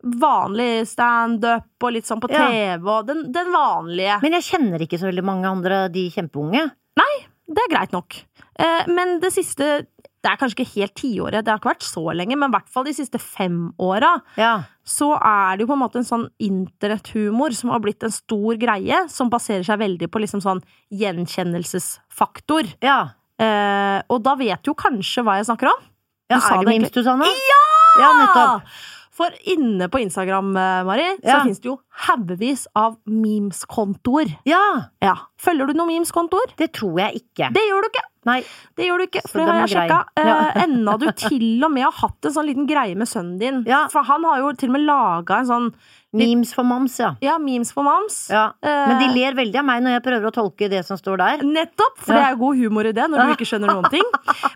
vanlig standup og litt sånn på Ja. TV og den, den vanlige. Men jeg kjenner ikke så veldig mange andre de kjempeunge. Nei, Det er greit nok. Eh, men det siste Det er kanskje ikke helt tiåret, det har ikke vært så lenge, men i hvert fall de siste fem åra, Ja. så er det jo på en måte en sånn internetthumor som har blitt en stor greie, som baserer seg veldig på liksom sånn gjenkjennelsesfaktor. Ja. Eh, og da vet du jo kanskje hva jeg snakker om. ja sa er det det memes du sa nå? Ja, nettopp. For inne på Instagram, Mari, ja. så finnes det jo haugevis av memes-kontoer. Ja. Ja. Følger du noen memes-kontoer? Det tror jeg ikke. Det gjør du ikke! Nei. Det gjør du ikke, for det har jeg sjekka. Ja. Eh, *laughs* enda du til og med har hatt en sånn liten greie med sønnen din. Ja. For han har jo til og med laga en sånn Memes for mams, ja. ja, memes for mams. ja. Eh, Men de ler veldig av meg når jeg prøver å tolke det som står der. Nettopp! For Ja. det er god humor i det, når du ikke skjønner noen ting.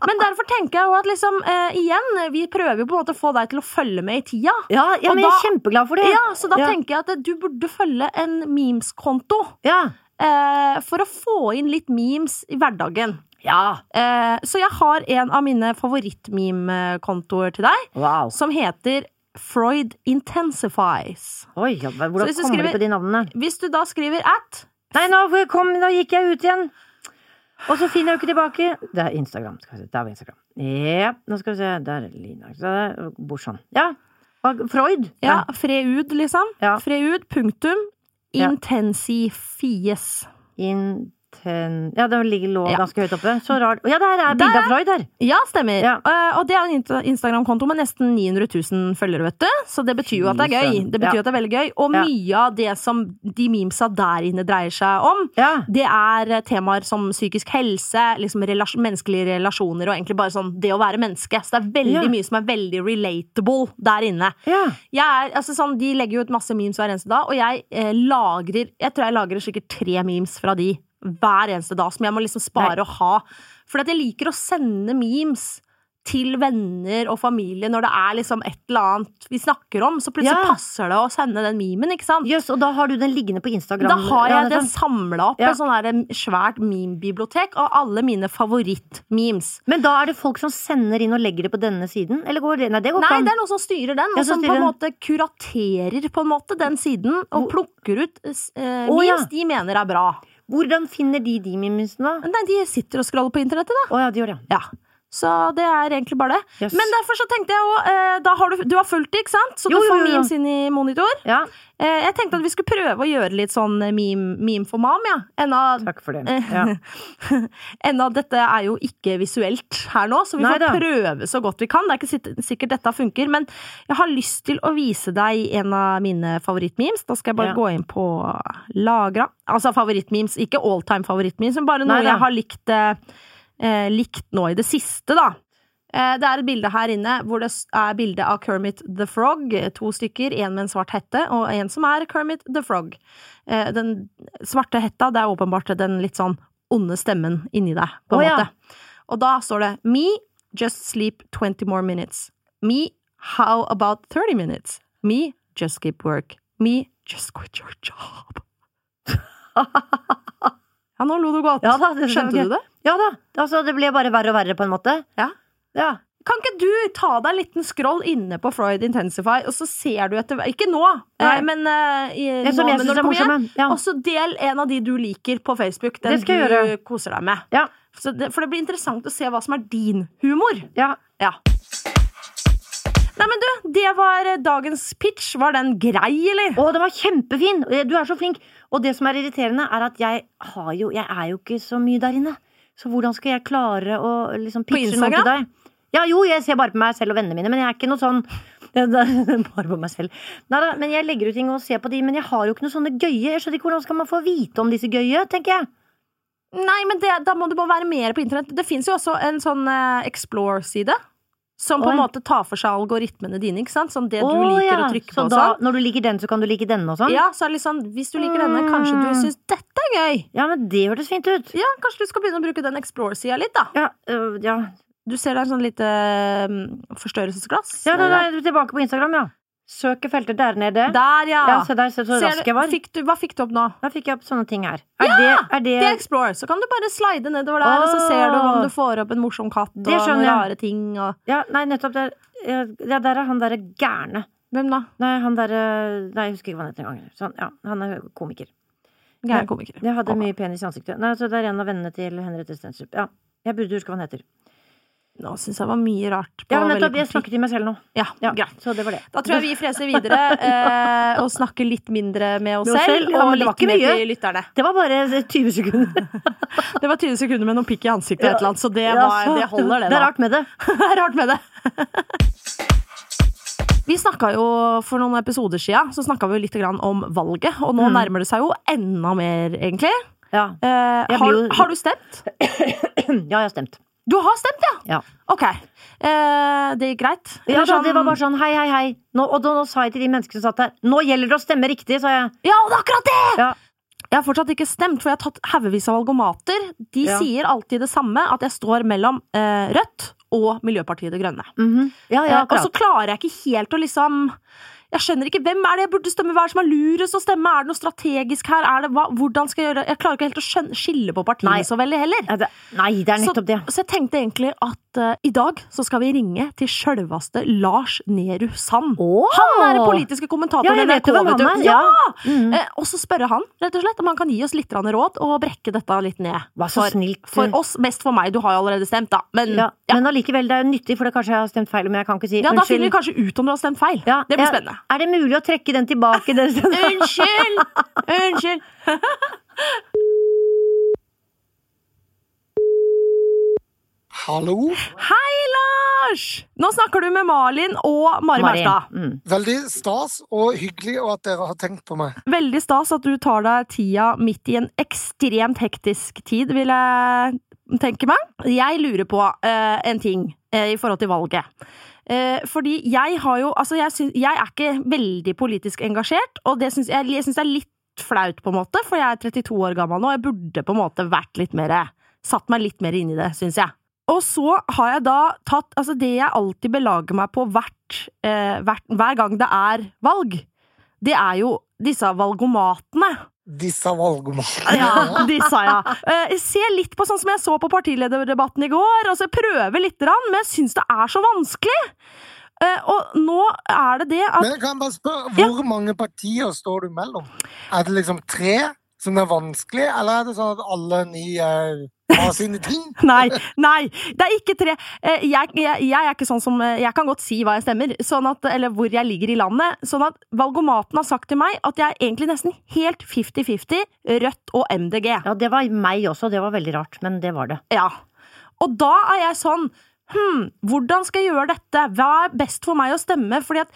Men derfor tenker jeg jo at liksom, eh, igjen, vi prøver jo på en måte å få deg til å følge med i tida. Ja, ja men men jeg er kjempeglad for det. Ja, Så da Ja. tenker jeg at du burde følge en memes-konto. Ja. Eh, for å få inn litt memes i hverdagen. Ja! Eh, så jeg har en av mine favorittmeme-kontoer til deg, Wow. som heter Freud Intensifies. Oi, ja, hvordan kommer skriver- de på de navnene? Hvis du da skriver at Nei, nå, kom, nå gikk jeg ut igjen! Og så finner jeg jo ikke tilbake. Det er Instagram. Skal vi se. Der var Instagram. Ja, nå skal vi se. Der er Lina. Er Borsan. Ja. Freud. Ja, Freud, liksom. Ja. Freud, punktum. Ja. Intensifies. Ja, det lå Ja. ganske høyt oppe. Så rart. Ja, der er bilde av Freud her. Ja, stemmer. Ja. Uh, og det er en Instagram-konto med nesten 900 000 følgere, vet du. Så det betyr jo at det er gøy. Det betyr Ja. at det er veldig gøy. Og mye av det som de memesa der inne dreier seg om, det er eh, temaer som psykisk helse, liksom relas menneskelige relasjoner og egentlig bare sånn det å være menneske. Så det er veldig mye som er veldig relatable der inne. ja. Jeg er, altså sånn, de legger jo ut masse memes hver eneste dag, og jeg eh, lagrer Jeg tror jeg lagrer sikkert tre memes fra de hver eneste dag, som jeg må liksom spare Nei. og ha. For at jeg liker å sende memes til venner og familie når det er liksom et eller annet vi snakker om. Så plutselig Ja. passer det å sende den memen, ikke sant? Yes, og da har du den liggende på Instagram? Da har jeg det nettopp. samla opp, Ja. et her svært meme-bibliotek av alle mine favoritt-memes. Men da er det folk som sender inn og legger det på denne siden? Eller går det Nei, det går Nei, det er noen som styrer den, og som som på en måte kuraterer på en måte den siden, og plukker ut eh, memes oh, ja. de mener er bra. Hvordan finner de de mimesene, da? Nei, de sitter og scroller på internettet, da. Oh, ja, de gjør det. Ja. Så det er egentlig bare det. Yes. Men derfor så tenkte jeg jo eh, Da har du, du har fulgt det, ikke sant? Så Jo, du får jo, jo. memes inn i monitor. Ja, Eh, jeg tenkte at vi skulle prøve å gjøre litt sånn meme, meme for mam, ja. Enda, takk for det. Ja. *laughs* enda dette er jo ikke visuelt her nå, så vi får Neida. prøve så godt vi kan. Det er ikke sikkert dette funker, men jeg har lyst til å vise deg en av mine favorittmemes. Da skal jeg bare Ja. gå inn på lagra. Altså favorittmemes, ikke all time favorittmemes, men bare noe Neida. jeg har likt, eh, eh, likt nå i det siste, da. Eh, Det er et bilde her inne hvor det er bilde av Kermit the Frog. To stykker, en med en svart hette, og en som er Kermit the Frog. Eh, Den svarte hetta, det er åpenbart den litt sånn onde stemmen inni deg, på en ja. måte. Og da står det Me, just sleep 20 more minutes. Me, how about 30 minutes? Me, just skip work. Me, just quit your job. *laughs* Ja, nå lo du godt. Ja da, det Skjønte du det? Ja da. Altså, det ble bare verre og verre, på en måte. Ja. Ja. Kan ikke du ta deg en liten scroll inne på Freud Intensify, og så ser du etter Ikke nå, Nei. eh, men uh, i, Det som nå, jeg men når er morsomme. Ja. Og så del en av de du liker på Facebook. Den du gjøre. koser deg med. Ja. Så det, for det blir interessant å se hva som er din humor. ja. Ja. Nei, men du, det var eh, dagens pitch. Var den grei, eller? Å, den var kjempefin! Du er så flink. Og det som er irriterende, er at jeg har jo Jeg er jo ikke så mye der inne. Så hvordan skal jeg klare å liksom pitche noe til deg? Ja, jo, jeg ser bare på meg selv og vennene mine, men jeg er ikke noe sånn *laughs* Bare på meg selv. Neida, men jeg legger ut ting og ser på de, men jeg har jo ikke noe sånne gøye. Jeg skjønner ikke hvordan skal man få vite om disse gøye, tenker jeg. Nei, men det, da må du bare være mer på internett. Det fins jo også en sånn eh, Explore-side. Som på en måte tar for seg algoritmene dine. ikke sant? Sånn det du liker ja. å trykke så på. da, sånn. når du liker den, så kan du like denne og sånn? Ja, så er det litt sånn, Hvis du liker denne, kanskje du Mm. syns dette er gøy. Ja, men det hørtes fint ut. Ja, Kanskje du skal begynne å bruke den Explore-sida litt, da. Ja, øh, ja. Du ser er en sånn lite øh, forstørrelsesglass. ja da, da er du tilbake på Instagram, ja. Søke feltet der nede. Der, ja! Ja, så der, så, så Ser. Fikk du, hva fikk du opp nå? Da fikk jeg opp sånne ting her. Er det, er det, Det er Explore. Så kan du bare slide nedover der, og så ser du om du får opp en morsom katt og noen rare ting. Og... Ja, nei, nettopp der. Ja, ja, der er han derre gærne. Hvem da? Nei, han derre Nei, jeg husker ikke hva han heter engang. Sånn, ja, han er komiker. Gæren komiker. Jeg hadde mye penis i ansiktet. Nei, så det er en av vennene til Henriette Stenstrup. Ja. Jeg burde huske hva han heter. Nå syns jeg var mye rart. På Ja, nettopp. Jeg snakket til meg selv nå. Ja, Ja, greit. så det var det. Da tror jeg vi freser videre *laughs* eh, og snakker litt mindre med oss Med oss selv, ja, og litt mer til lytterne. Det var bare 20 sekunder. *laughs* Det var 20 sekunder med noen pikk i ansiktet, og et eller annet, så det, var, det holder, det. Det er rart med det. *laughs* Det er rart med det. Vi snakka jo for noen episoder sia så vi litt grann om valget, og nå Mm. nærmer det seg jo enda mer, egentlig. Ja. Eh, har, har du stemt? *coughs* ja, jeg har stemt. Du har stemt, ja! Ja. Ok. Eh, det gikk greit? Ja, sånn- det var bare sånn hei, hei, hei. Nå, og da, nå sa jeg til de menneskene som satt der, nå gjelder det å stemme riktig, sa jeg. Ja, det er akkurat det! Ja. Jeg har fortsatt ikke stemt, for jeg har tatt haugevis av valgomater. De Ja. sier alltid det samme, at jeg står mellom eh, Rødt og Miljøpartiet De Grønne. Mhm. Ja, ja, Eh, og så klarer jeg ikke helt å liksom jeg skjønner ikke hvem er det jeg burde stemme, hva er det som er lurest å stemme, er det noe strategisk her, er det, hva, hvordan skal jeg gjøre Jeg klarer ikke helt å skjønne, skille på partiene Nei. så veldig heller. Ja, det, nei, det er nettopp det. Så, så jeg tenkte egentlig at uh, i dag så skal vi ringe til sjølveste Lars Nehru Sand. Oh. Han er politiske kommentatoren Ja, i NRK, vet du. Ja! Mm. Uh, og så spørre han rett og slett om han kan gi oss litt råd og brekke dette litt ned. Hva så for, snilt. for oss, mest for meg. Du har jo allerede stemt, da. Men ja. ja, Men allikevel, det er jo nyttig, for det kanskje jeg har stemt feil, men jeg kan ikke si ja, da finner vi kanskje ut om du har stemt feil. Ja, det blir spennende. Er det mulig å trekke den tilbake? Den *laughs* Unnskyld! Unnskyld! Hallo. Hei, Lars! Nå snakker du med Malin og Mari Maurstad. Mm. Veldig stas og hyggelig og at dere har tenkt på meg. Veldig stas at du tar deg tida midt i en ekstremt hektisk tid, vil jeg tenke meg. Jeg lurer på uh, en ting uh, i forhold til valget. Eh, fordi jeg har jo Altså, jeg, synes, jeg er ikke veldig politisk engasjert, og det syns, jeg, jeg syns det er litt flaut, på en måte, for jeg er 32 år gammel nå, og jeg burde på en måte vært litt mer Satt meg litt mer inn i det, syns jeg. Og så har jeg da tatt Altså, det jeg alltid belager meg på hvert, eh, hvert, hver gang det er valg, det er jo disse valgomatene. Disse valgomene. Ja, de ja. Eh, litt på sånn som jeg så på partilederdebatten i går. Altså, jeg prøver litt, grann, men jeg syns det er så vanskelig. Uh, Og nå er det det at Men jeg kan bare spørre, hvor mange partier står du mellom? Er det liksom tre som er vanskelig, eller er det sånn at alle ni eh, har sine ting? *laughs* Nei, nei, det er ikke tre. Eh, Jeg, jeg, jeg er ikke sånn som Jeg kan godt si hva jeg stemmer, sånn at, eller hvor jeg ligger i landet. Sånn at valgomaten har sagt til meg at jeg er egentlig nesten helt 50-50 Rødt og MDG. Ja, det var meg også. Det var veldig rart, men det var det. Ja. Og da er jeg sånn Hm, hvordan skal jeg gjøre dette? Hva er best for meg å stemme? Fordi at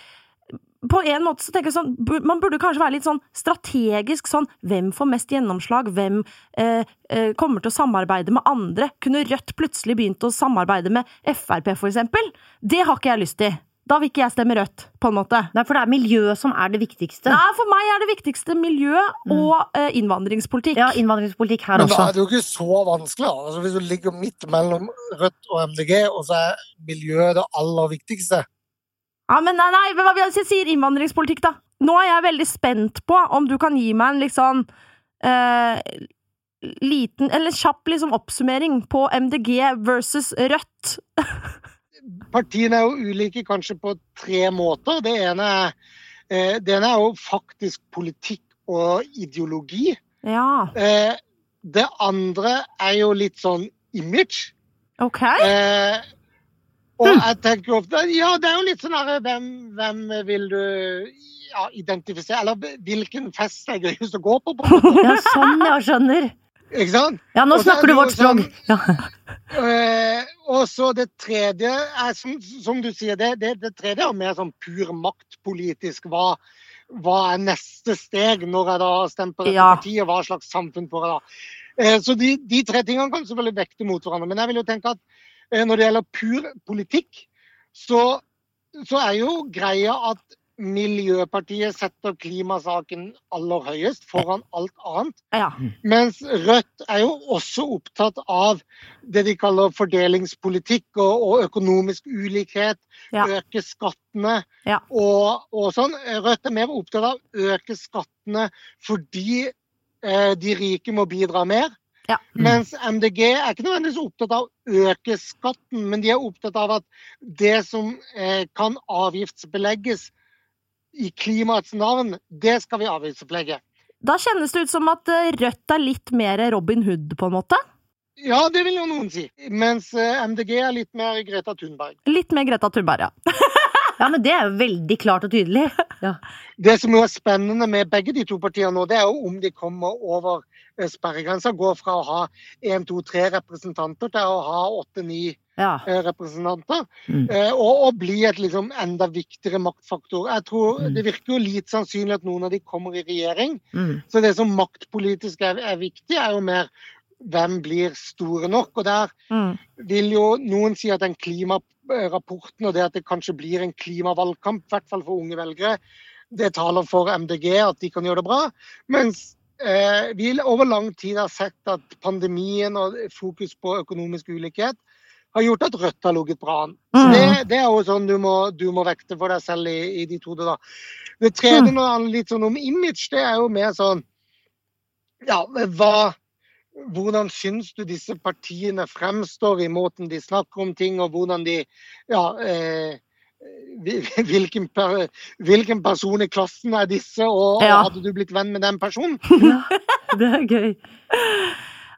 på en måte så tenker jeg sånn Man burde kanskje være litt sånn strategisk sånn Hvem får mest gjennomslag? Hvem eh, eh, kommer til å samarbeide med andre? Kunne Rødt plutselig begynt å samarbeide med Frp, for eksempel? Det har ikke jeg lyst til. Da vil ikke jeg stemme Rødt, på en måte. Nei, for det er miljøet som er det viktigste. Nei, for meg er det viktigste miljø og mm. innvandringspolitikk. Ja, innvandringspolitikk her Men da også. er det jo ikke så vanskelig. Altså, hvis du ligger midt mellom Rødt og MDG, og så er miljøet det aller viktigste Ja, men nei, nei, hva hvis jeg sier innvandringspolitikk, da? Nå er jeg veldig spent på om du kan gi meg en sånn eh, liten, eller kjapp liksom oppsummering på MDG versus Rødt. *laughs* Partiene er jo ulike kanskje på tre måter. Det ene er, eh, det ene er jo faktisk politikk og ideologi. Ja, Eh, det andre er jo litt sånn image. ok. Eh, og jeg tenker ofte Ja, det er jo litt sånn herre hvem, hvem vil du ja, identifisere Eller hvilken fest er gøyest å gå på, på. *laughs* Ja, sånn, jeg skjønner. Ikke sant? Ja, nå er snakker du vårt språk. sånn- Ja. *laughs* Eh, og så det tredje er, som, som du sier, det, det, det tredje er mer sånn pur maktpolitisk. Hva, hva er neste steg når jeg da stemper på Ja. partiet? Hva slags samfunn får jeg da? Eh, så de, de tre tingene kan selvfølgelig vekte mot hverandre. Men jeg vil jo tenke at når det gjelder pur politikk, så, så er jo greia at Miljøpartiet setter klimasaken aller høyest, foran alt annet. Ja. Mens Rødt er jo også opptatt av det de kaller fordelingspolitikk og, og økonomisk ulikhet. Ja. Øke skattene Ja. og, og sånn. Rødt er mer opptatt av å øke skattene fordi eh, de rike må bidra mer. Ja. Mens MDG er ikke nødvendigvis opptatt av å øke skatten, men de er opptatt av at det som eh, kan avgiftsbelegges i klimaets navn, det skal vi avgiftsbelegge. Da kjennes det ut som at eh, Rødt er litt mer Robin Hood, på en måte. Ja, det vil jo noen si. Mens eh, MDG er litt mer Greta Thunberg. Litt mer Greta Thunberg, ja. *laughs* ja, men det er jo veldig klart og tydelig. *laughs* Ja. Det som er spennende med begge de to partiene nå, det er jo om de kommer over eh, sperregrensa. Går fra å ha én, to, tre representanter til å ha åtte-ni Ja. representanter. Mm. Eh, Og, og bli et liksom enda viktigere maktfaktor. Jeg tror Mm. Det virker jo litt sannsynlig at noen av de kommer i regjering. Mm. Så det som maktpolitisk er, er viktig, er jo mer hvem blir store nok. Og der Mm. vil jo noen si at den klimarapporten og det at det kanskje blir en klimavalgkamp, i hvert fall for unge velgere, det taler for MDG at de kan gjøre det bra. Mens eh, vi over lang tid har sett at pandemien og fokus på økonomisk ulikhet har gjort at Rødt har ligget bra an. Mm. det, det er jo sånn du må, du må vekte for deg selv i, i de to. Da. Det tredje når det handler litt sånn om image, det er jo mer sånn Ja, hva hvordan syns du disse partiene fremstår i måten de snakker om ting, og hvordan de Ja, eh, *laughs* hvilken, per, hvilken, person i klassen er disse, og Ja. hadde du blitt venn med den personen? *laughs* Det er gøy.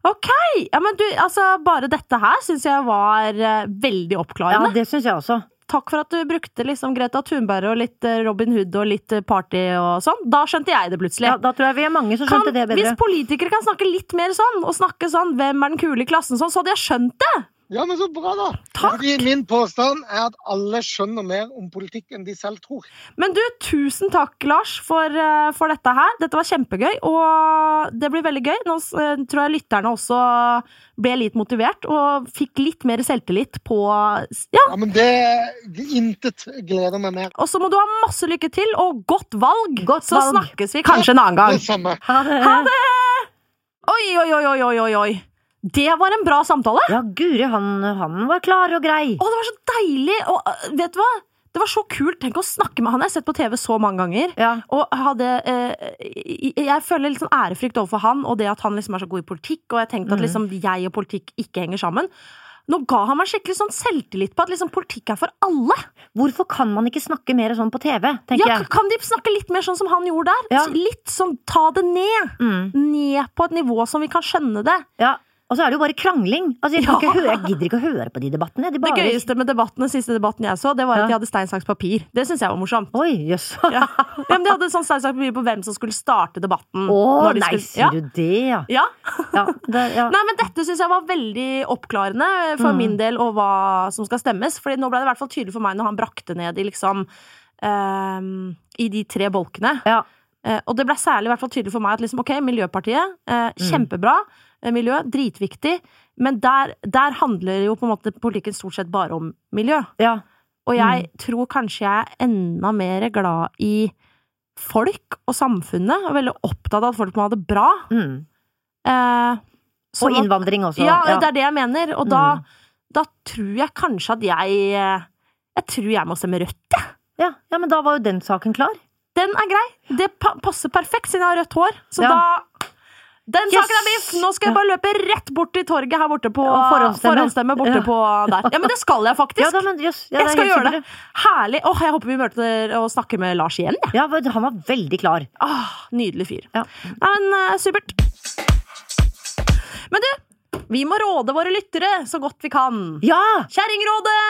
Ok! Ja, men du, altså, bare dette her syns jeg var veldig oppklarende. Ja, det syns jeg også. Takk for at du brukte liksom Greta Thunberg og litt eh, Robin Hood og litt eh, party og sånn. Da skjønte jeg det plutselig. Ja, da tror jeg vi er mange som kan, skjønte det hvis politikere kan snakke litt mer sånn, og snakke sånn 'hvem er den kule i klassen', sånn, så hadde jeg skjønt det! Ja, men så bra, da. Takk. Fordi min påstand er at alle skjønner mer om politikk enn de selv tror. Men du, tusen takk, Lars, for, eh, for dette her. Dette var kjempegøy, og det blir veldig gøy. Nå eh, tror jeg lytterne også ble litt motivert, og fikk litt mer selvtillit på Ja, Ja, men det Intet gleder meg mer. og så må du ha masse lykke til, og godt valg! Godt så valg. snakkes vi kanskje en annen gang. Det samme. Ha det. Ha det! Oi, oi, oi, oi, oi, oi, oi. Det var en bra samtale! Ja, Guri, han, han var klar og grei. Å, det var så deilig! Og øh, vet du hva? Det var så kult. Tenk å snakke med han. Jeg har sett på TV så mange ganger. Ja. Og hadde eh, Jeg føler litt sånn ærefrykt overfor han, og det at han liksom er så god i politikk. Og jeg tenkte at Mm. liksom jeg og politikk ikke henger sammen. Nå ga han meg skikkelig sånn selvtillit på at liksom politikk er for alle. Hvorfor kan man ikke snakke mer sånn på TV, tenker Ja, jeg. kan de snakke litt mer sånn som han gjorde der? Ja. Litt sånn ta det ned. Mm. Ned på et nivå som vi kan skjønne det. Ja. Og så er det jo bare krangling. Altså, jeg, kan Ja. høre, jeg gidder ikke å høre på de debattene. De Det gøyeste med debattene, siste debatten jeg så, det var Ja. at de hadde stein, saks, papir. Det syns jeg var morsomt. Oi, jøss. Ja. ja, men De hadde sånn stein, saks, papir på hvem som skulle starte debatten. Å, når de nei, skulle- sier du det, ja? Ja. ja, det, ja. Nei, men dette syns jeg var veldig oppklarende for Mm. min del, og hva som skal stemmes. Fordi nå ble det i hvert fall tydelig for meg når han brakte ned i liksom um, I de tre bolkene. Ja. Eh, og det ble særlig hvert fall tydelig for meg at liksom, ok, Miljøpartiet, eh, Mm. kjempebra. eh, Miljø, dritviktig. Men der, der handler jo på en måte politikken stort sett bare om miljø. ja. Og jeg Mm. tror kanskje jeg er enda mer glad i folk og samfunnet, og veldig opptatt av at folk må ha det bra. Mm. Eh, Og innvandring også. ja, det er det jeg mener. Og da, Mm. da tror jeg kanskje at jeg Jeg tror jeg må stemme rødt, jeg. ja, ja, men da var jo den saken klar. Den er grei. Det pa passer perfekt siden jeg har rødt hår. Så Ja. da Den Yes! saken er biff! Nå skal jeg bare løpe rett bort til torget her borte på forhåndsstemme. borte Ja. på der. Ja, men det skal jeg faktisk. Ja, da, men, yes, ja, jeg skal gjøre det. Herlig. Åh, jeg håper vi møter og snakker med Lars igjen. Ja, han var veldig klar. Åh, nydelig fyr. Ja. Nei, men uh, supert. Men du, vi må råde våre lyttere så godt vi kan. Ja! Kjerringrådet!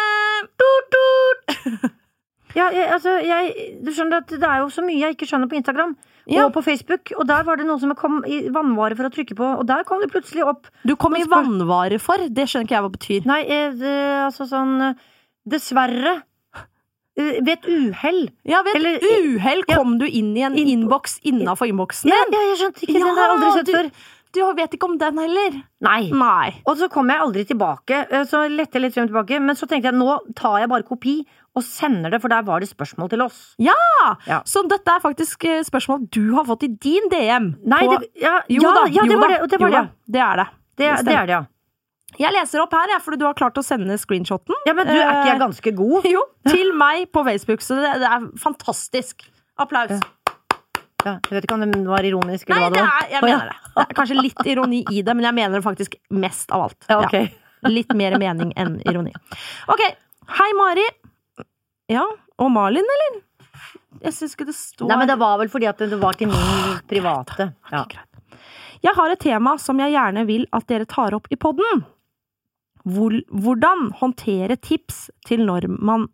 *laughs* ja jeg, altså, jeg, du skjønner at Det er jo så mye jeg ikke skjønner på Instagram Ja. og på Facebook. Og der var det noe som kom i vannvare for å trykke på, og der kom det plutselig opp Du kom i vannvare for. Det skjønner ikke jeg hva det betyr. Nei, eh, det, altså sånn eh, Dessverre. Eh, Ved et uhell. Ja, ved et uhell ja. kom du inn i en innboks inbox innafor innboksen Ja, din. ja, jeg skjønte ikke den. har jeg aldri sett du, før. Du vet ikke om den heller. Nei. Nei. Og så kom jeg aldri tilbake. eh, Så lette jeg litt frem og tilbake. Men så tenkte jeg nå tar jeg bare kopi og sender det, for der var det spørsmål til oss. Ja! Ja. Så dette er faktisk eh, spørsmål du har fått i din DM. Nei, på- det, ja, Jo da, ja, det var det. Det var det. det er det. Det, det det er det, ja. Jeg leser opp her, ja, fordi du har klart å sende screenshoten. Ja, men du, er ikke jeg Eh, ganske god? *laughs* Jo, til meg på Facebook, så det, det er fantastisk. Applaus. Ja. Ja, jeg vet ikke om det var ironisk Nei, det er, jeg mener det. Det er kanskje litt ironi i det, men jeg mener det faktisk mest av alt. Ja, okay. Ja, litt mer mening enn ironi. Ok, hei Mari. Ja, og Malin, eller? Jeg syns ikke det står Nei, men det var vel fordi at det var til min private. Ja. Jeg har et tema som jeg gjerne vil at dere tar opp i podden. Hvordan håndtere tips til når man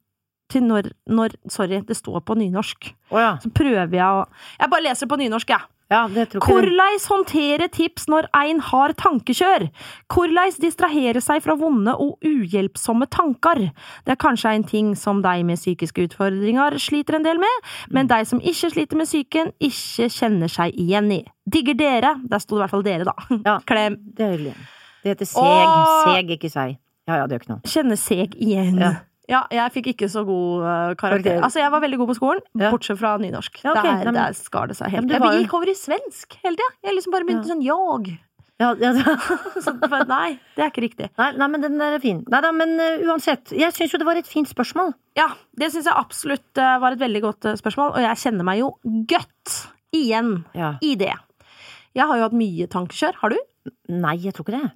til når, når Sorry, det står på nynorsk. Oh, ja. Så prøver jeg å Jeg bare leser på nynorsk, jeg. ja, det tror. Korleis håndtere tips når ein har tankekjør? Korleis distrahere seg fra vonde og uhjelpsomme tanker? Det er kanskje en ting som de med psykiske utfordringer sliter en del med, men de som ikke sliter med psyken, ikke kjenner seg igjen i. Digger dere. Der sto det i hvert fall dere, da. *laughs* Ja. Klem. Det er hyggelig. Det heter seg. Og... Seg, ikke seg. Ja, ja, det gjør ikke noe. Kjenner seg igjen. Ja. Ja, jeg fikk ikke så god uh, karakter. Altså, jeg var veldig god på skolen, Ja. bortsett fra nynorsk. Ja, okay. Der, der skar det seg helt. Ja, Jeg gikk over i svensk hele tida. Jeg liksom bare begynte sånn jag. Ja, ja, *laughs* Så, nei, det er ikke riktig. nei, nei, men den er fin. Nei da, men uh, uansett. Jeg syns jo det var et fint spørsmål. Ja, det syns jeg absolutt uh, var et veldig godt uh, spørsmål, og jeg kjenner meg jo godt igjen Ja. i det. Jeg har jo hatt mye tankekjør. Har du? Nei, jeg tror ikke det.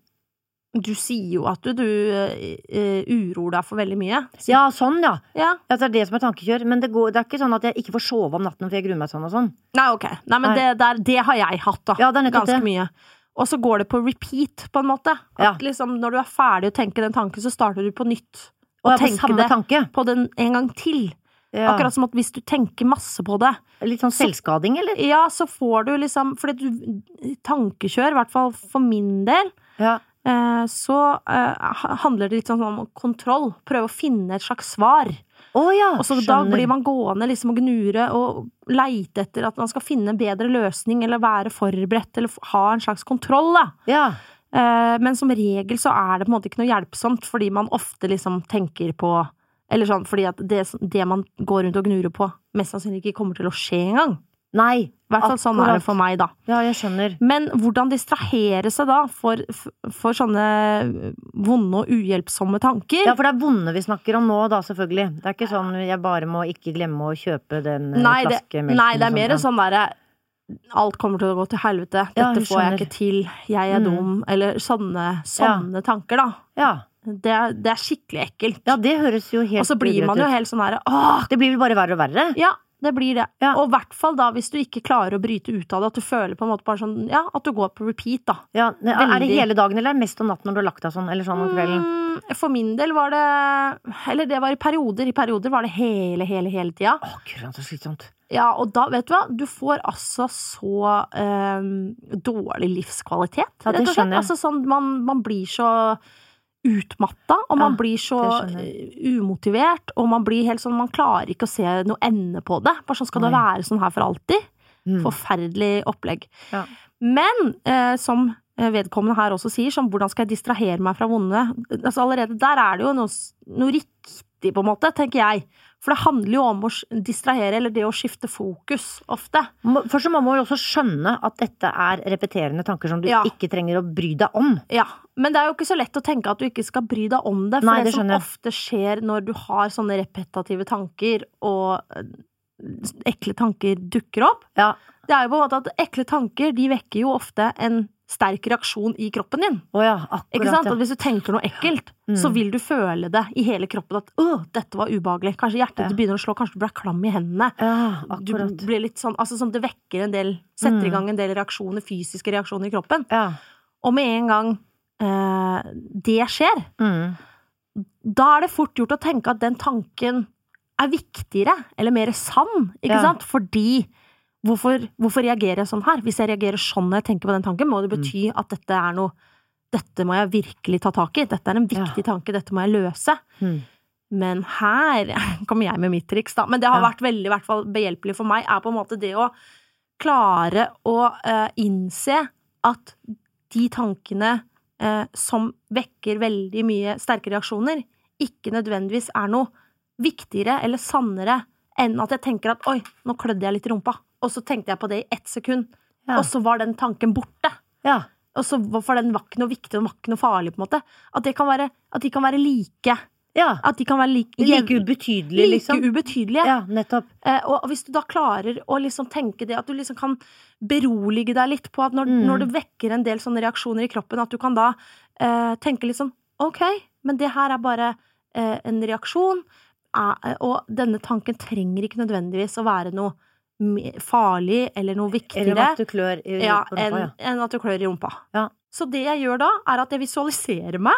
Du sier jo at du, du eh, uroer deg for veldig mye. Ja, sånn, ja. Ja. Ja, det er det som er tankekjør. Men det, går, det er ikke sånn at jeg ikke får sove om natten for jeg gruer meg sånn og sånn. Nei, ok. Nei, men Nei. Det, der, det har jeg hatt, da. Ja, det er nettopp Ganske det. mye. Og så går det på repeat, på en måte. At Ja. liksom, når du er ferdig å tenke den tanken, så starter du på nytt. Og Og tenker det tanke. på den en gang til. Ja. Akkurat som at hvis du tenker masse på det, Litt sånn selvskading, eller? ja, så får du liksom Fordi du Tankekjør, i hvert fall for min del, Ja. Eh, så eh, handler det litt sånn om kontroll. Prøve å finne et slags svar. Oh, ja, Og så da blir man gående liksom og gnure og leite etter at man skal finne en bedre løsning, eller være forberedt, eller ha en slags kontroll, da. Ja. Eh, Men som regel så er det på en måte ikke noe hjelpsomt, fordi man ofte liksom tenker på Eller sånn fordi at det, det man går rundt og gnurer på, mest sannsynlig ikke kommer til å skje engang. Nei. I hvert fall sånn er det for meg, da. Ja, jeg skjønner. Men hvordan distrahere seg da for, for sånne vonde og uhjelpsomme tanker? Ja, for det er vonde vi snakker om nå, da, selvfølgelig. Det er ikke sånn jeg bare må ikke glemme å kjøpe den eh, nei, flaske melken. nei, det er mer sånn derre Alt kommer til å gå til helvete. Ja, Dette jeg får jeg ikke til. Jeg er Mm. dum. Eller sånne, sånne tanker, da. Ja. Det er, det er skikkelig ekkelt. ja, det høres jo helt og så blir man jo helt sånn Åh! Det blir vel bare verre og verre? Ja, det blir det. Ja. Og i hvert fall da hvis du ikke klarer å bryte ut av det, at du føler på en måte bare sånn Ja, at du går på repeat, da. Ja, ne- Er det hele dagen, eller er det mest om natten når du har lagt deg sånn, eller sånn om kvelden? Mm, for min del var det Eller det var i perioder. I perioder var det hele, hele, hele tida. Å, kurant, så slitsomt. Ja, og da, vet du hva, du får altså så ehm, dårlig livskvalitet, rett og slett. Altså sånn, man, man blir så utmatta, og man Ja, blir så eh, umotivert, og man blir helt sånn, man klarer ikke å se noe ende på det. Bare sånn skal det være sånn her for alltid. Mm. Forferdelig opplegg. Ja. Men eh, som eh, vedkommende her også sier, som hvordan skal jeg distrahere meg fra vonde altså Allerede der er det jo noe, noe riktig, på en måte, tenker jeg. For det handler jo om å distrahere, eller det å skifte fokus, ofte. Først må man også skjønne at dette er repeterende tanker som du Ja. ikke trenger å bry deg om. Ja, Men det er jo ikke så lett å tenke at du ikke skal bry deg om det. For Nei, det, det som ofte skjer når du har sånne repetative tanker, og eh, ekle tanker dukker opp, Ja. det er jo på en måte at ekle tanker de vekker jo ofte en sterk reaksjon i kroppen din. Oh ja, akkurat. Ja. Hvis du tenker noe ekkelt, Mm. så vil du føle det i hele kroppen at 'å, dette var ubehagelig'. Kanskje hjertet Ja. ditt begynner å slå, kanskje du blir klam i hendene. Du blir litt sånn, altså sånn, Det vekker en del Setter i Mm. gang en del reaksjoner, fysiske reaksjoner i kroppen. Ja. Og med en gang eh, det skjer, Mm. da er det fort gjort å tenke at den tanken er viktigere, eller mer sann, ikke sant? Fordi hvorfor, hvorfor reagerer jeg sånn her? Hvis jeg reagerer sånn når jeg tenker på den tanken, må det Mm. bety at dette er noe Dette må jeg virkelig ta tak i. Dette er en viktig tanke. Dette må jeg løse. Mm. Men her *laughs* kommer jeg med mitt triks, da. Men det har Ja. vært veldig hvert fall behjelpelig for meg, er på en måte det å klare å uh, innse at de tankene uh, som vekker veldig mye sterke reaksjoner, ikke nødvendigvis er noe viktigere eller sannere enn at jeg tenker at oi, nå klødde jeg litt i rumpa, og så tenkte jeg på det i ett sekund, Ja. og så var den tanken borte. ja. Og så For den var ikke noe viktig, den var ikke noe farlig, på en måte. At, det kan være, at de kan være like. Ja. At de kan være like, Like ubetydelig, like liksom. ubetydelige. Ja, nettopp. Eh, og hvis du da klarer å liksom tenke det, at du liksom kan berolige deg litt på at når, Mm. når det vekker en del sånne reaksjoner i kroppen, at du kan da eh, tenke litt sånn ok, men det her er bare eh, en reaksjon, eh, og denne tanken trenger ikke nødvendigvis å være noe farlig eller noe Eller viktigere at du klør i ja, enn ja. en at du klør i rumpa. Ja. Så det jeg gjør da, er at jeg visualiserer meg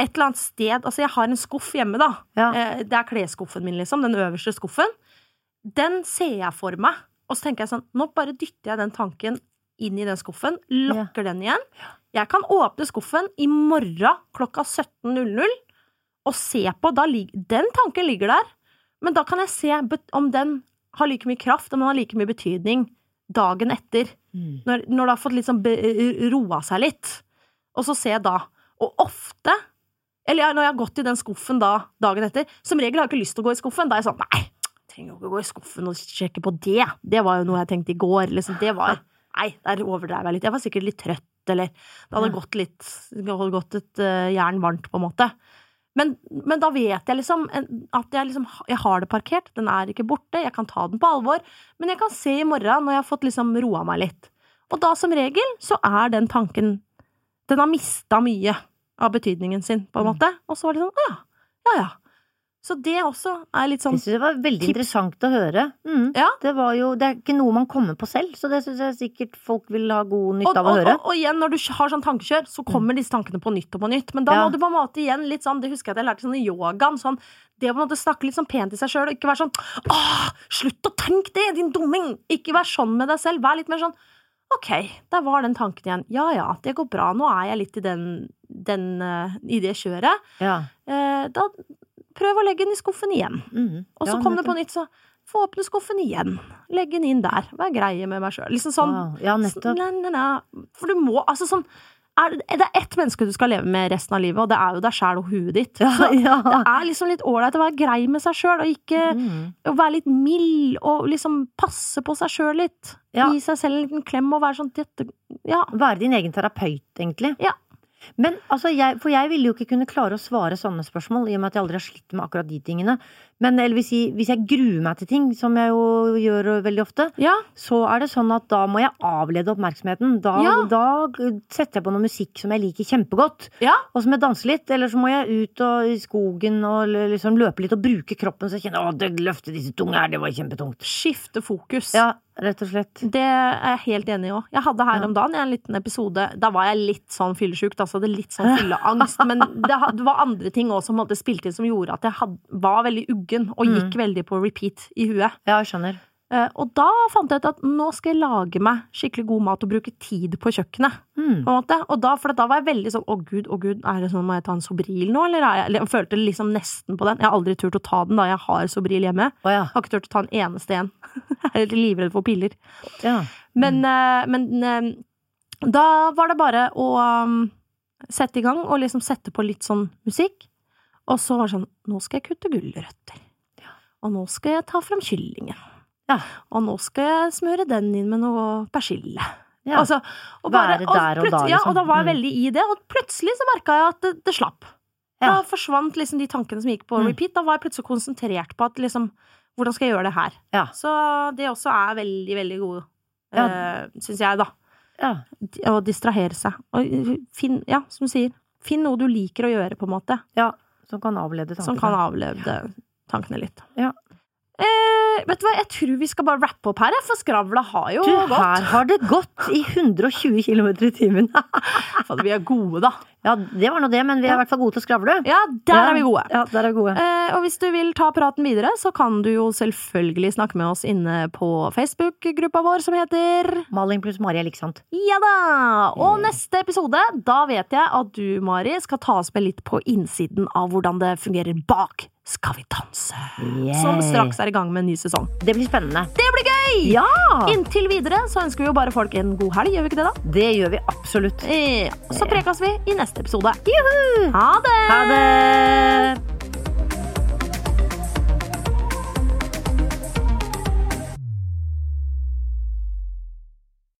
et eller annet sted Altså, jeg har en skuff hjemme, da. Ja. Eh, Det er klesskuffen min, liksom. Den øverste skuffen. Den ser jeg for meg. Og så tenker jeg sånn Nå bare dytter jeg den tanken inn i den skuffen, lukker den igjen. Jeg kan åpne skuffen i morgen klokka 17.00 og se på da Den tanken ligger der, men da kan jeg se om den har like mye kraft, og man har like mye betydning dagen etter. Mm. Når, når det har fått liksom roa seg litt. Og så ser jeg da. Og ofte, eller når jeg har gått i den skuffen da dagen etter Som regel har jeg ikke lyst til å gå i skuffen. Da er jeg sånn Nei, jeg trenger ikke gå i skuffen og sjekke på det. Det var jo noe jeg tenkte i går. Liksom, det var *laughs* Nei, der overdrev jeg litt. Jeg var sikkert litt trøtt eller det hadde gått litt det hadde gått et uh, jern varmt, på en måte. Men, men da vet jeg liksom at jeg liksom Jeg har det parkert, den er ikke borte, jeg kan ta den på alvor, men jeg kan se i morgen når jeg har fått liksom roa meg litt. Og da som regel så er den tanken Den har mista mye av betydningen sin, på en Mm. måte. Og så var det sånn, ja, ja, ja. Så det også er litt sånn Det synes jeg var veldig tips. interessant å høre. Mm. Ja. Det, var jo, det er ikke noe man kommer på selv, så det syns jeg sikkert folk vil ha god nytte og, av å og, høre. og, og igjen, når du har sånn tankekjør, så kommer disse tankene på nytt og på nytt. Men da Ja. må du på en måte igjen litt sånn Det husker jeg at jeg lærte sånn i yogaen. Sånn, det å på en måte snakke litt sånn pent til seg sjøl, og ikke være sånn Åh, slutt å tenke det, din dumming! Ikke vær sånn med deg selv. Vær litt mer sånn Ok, der var den tanken igjen. Ja ja, det går bra. Nå er jeg litt i den, den eh, i det kjøret. Ja. Eh, da prøv å legge den i skuffen igjen. Mm. Og så Ja, kom det på nytt, så få åpne skuffen igjen. Legge den inn der. Vær greie med meg sjøl. Liksom sånn. Wow. Ja, nettopp. Na, na, na. For du må altså sånn er, det- er ett menneske du skal leve med resten av livet, og det er jo deg sjæl og huet ditt. Ja, ja. det er liksom litt ålreit å være grei med seg sjøl, og ikke mm. å være litt mild, og liksom passe på seg sjøl litt. Ja. Gi seg selv en liten klem og være sånn dette, Ja. Være din egen terapeut, egentlig. Ja. Men altså, jeg, For jeg ville jo ikke kunne klare å svare sånne spørsmål, i og med at jeg aldri har slitt med akkurat de tingene. Men eller hvis jeg, hvis jeg gruer meg til ting, som jeg jo gjør veldig ofte, ja. så er det sånn at da må jeg avlede oppmerksomheten. Da, Ja. da setter jeg på noe musikk som jeg liker kjempegodt, Ja. og som jeg danser litt. Eller så må jeg ut og, i skogen og liksom løpe litt og bruke kroppen så jeg kjenner å, det løfte disse tunge her, det var kjempetungt. Skifte fokus. Ja, rett og slett. Det er jeg helt enig i òg. Jeg hadde her Ja. om dagen en liten episode Da var jeg litt sånn fyllesyk, da, så hadde litt sånn fylleangst. Men det, det var andre ting også som spilte inn som gjorde at jeg had, var veldig uggen og Mm. gikk veldig på repeat i huet. Ja, jeg skjønner. Eh, og da fant jeg ut at nå skal jeg lage meg skikkelig god mat og bruke tid på kjøkkenet. Mm. På. Og da, for da var jeg veldig sånn å gud, å gud, er det sånn må jeg ta en Sobril nå, eller er jeg Jeg følte liksom nesten på den. Jeg har aldri turt å ta den da jeg har Sobril hjemme. Oh, ja. Har ikke turt å ta en eneste en. *laughs* Jeg er helt livredd for piller. ja. Men, eh, men eh, da var det bare å um, sette i gang og liksom sette på litt sånn musikk. Og så var det sånn Nå skal jeg kutte gulrøtter. Og nå skal jeg ta fram kyllingen. Ja. Og nå skal jeg smøre den inn med noe persille. Ja. Altså, og Være der og da, liksom. Ja, og da var jeg Mm. veldig i det, og plutselig så merka jeg at det, det slapp. Ja. Da forsvant liksom de tankene som gikk på Mm. repeat. Da var jeg plutselig konsentrert på at liksom Hvordan skal jeg gjøre det her? Ja. Så det også er veldig, veldig gode, Ja. Øh, syns jeg, da. ja. Å distrahere seg. Og finn, ja, som du sier, finn noe du liker å gjøre, på en måte. ja. Som kan avlede tankene. Som kan avlede tankene litt. Ja. Eh, vet du hva, jeg tror vi skal bare rappe opp her, for skravla har jo Du, gått. her har det gått i 120 km i timen. *laughs* Fader, vi er gode, da. Ja, det var nå det, men vi er i hvert fall gode til å skravle. Ja, der Ja. er vi gode. Ja, der er vi gode. Eh, og hvis du vil ta praten videre, så kan du jo selvfølgelig snakke med oss inne på Facebook-gruppa vår som heter Maling pluss Mari er liksant. Ja da! Og neste episode, da vet jeg at du, Mari, skal ta oss med litt på innsiden av hvordan det fungerer bak Skal vi danse, som straks er i gang med en ny sesong. Det blir spennende. Det blir gøy! Ja! Inntil videre så ønsker vi jo bare folk en god helg, gjør vi ikke det, da? Det gjør vi absolutt. Eh, så prekes vi i neste episode. Juhu! Ha det! Ha det!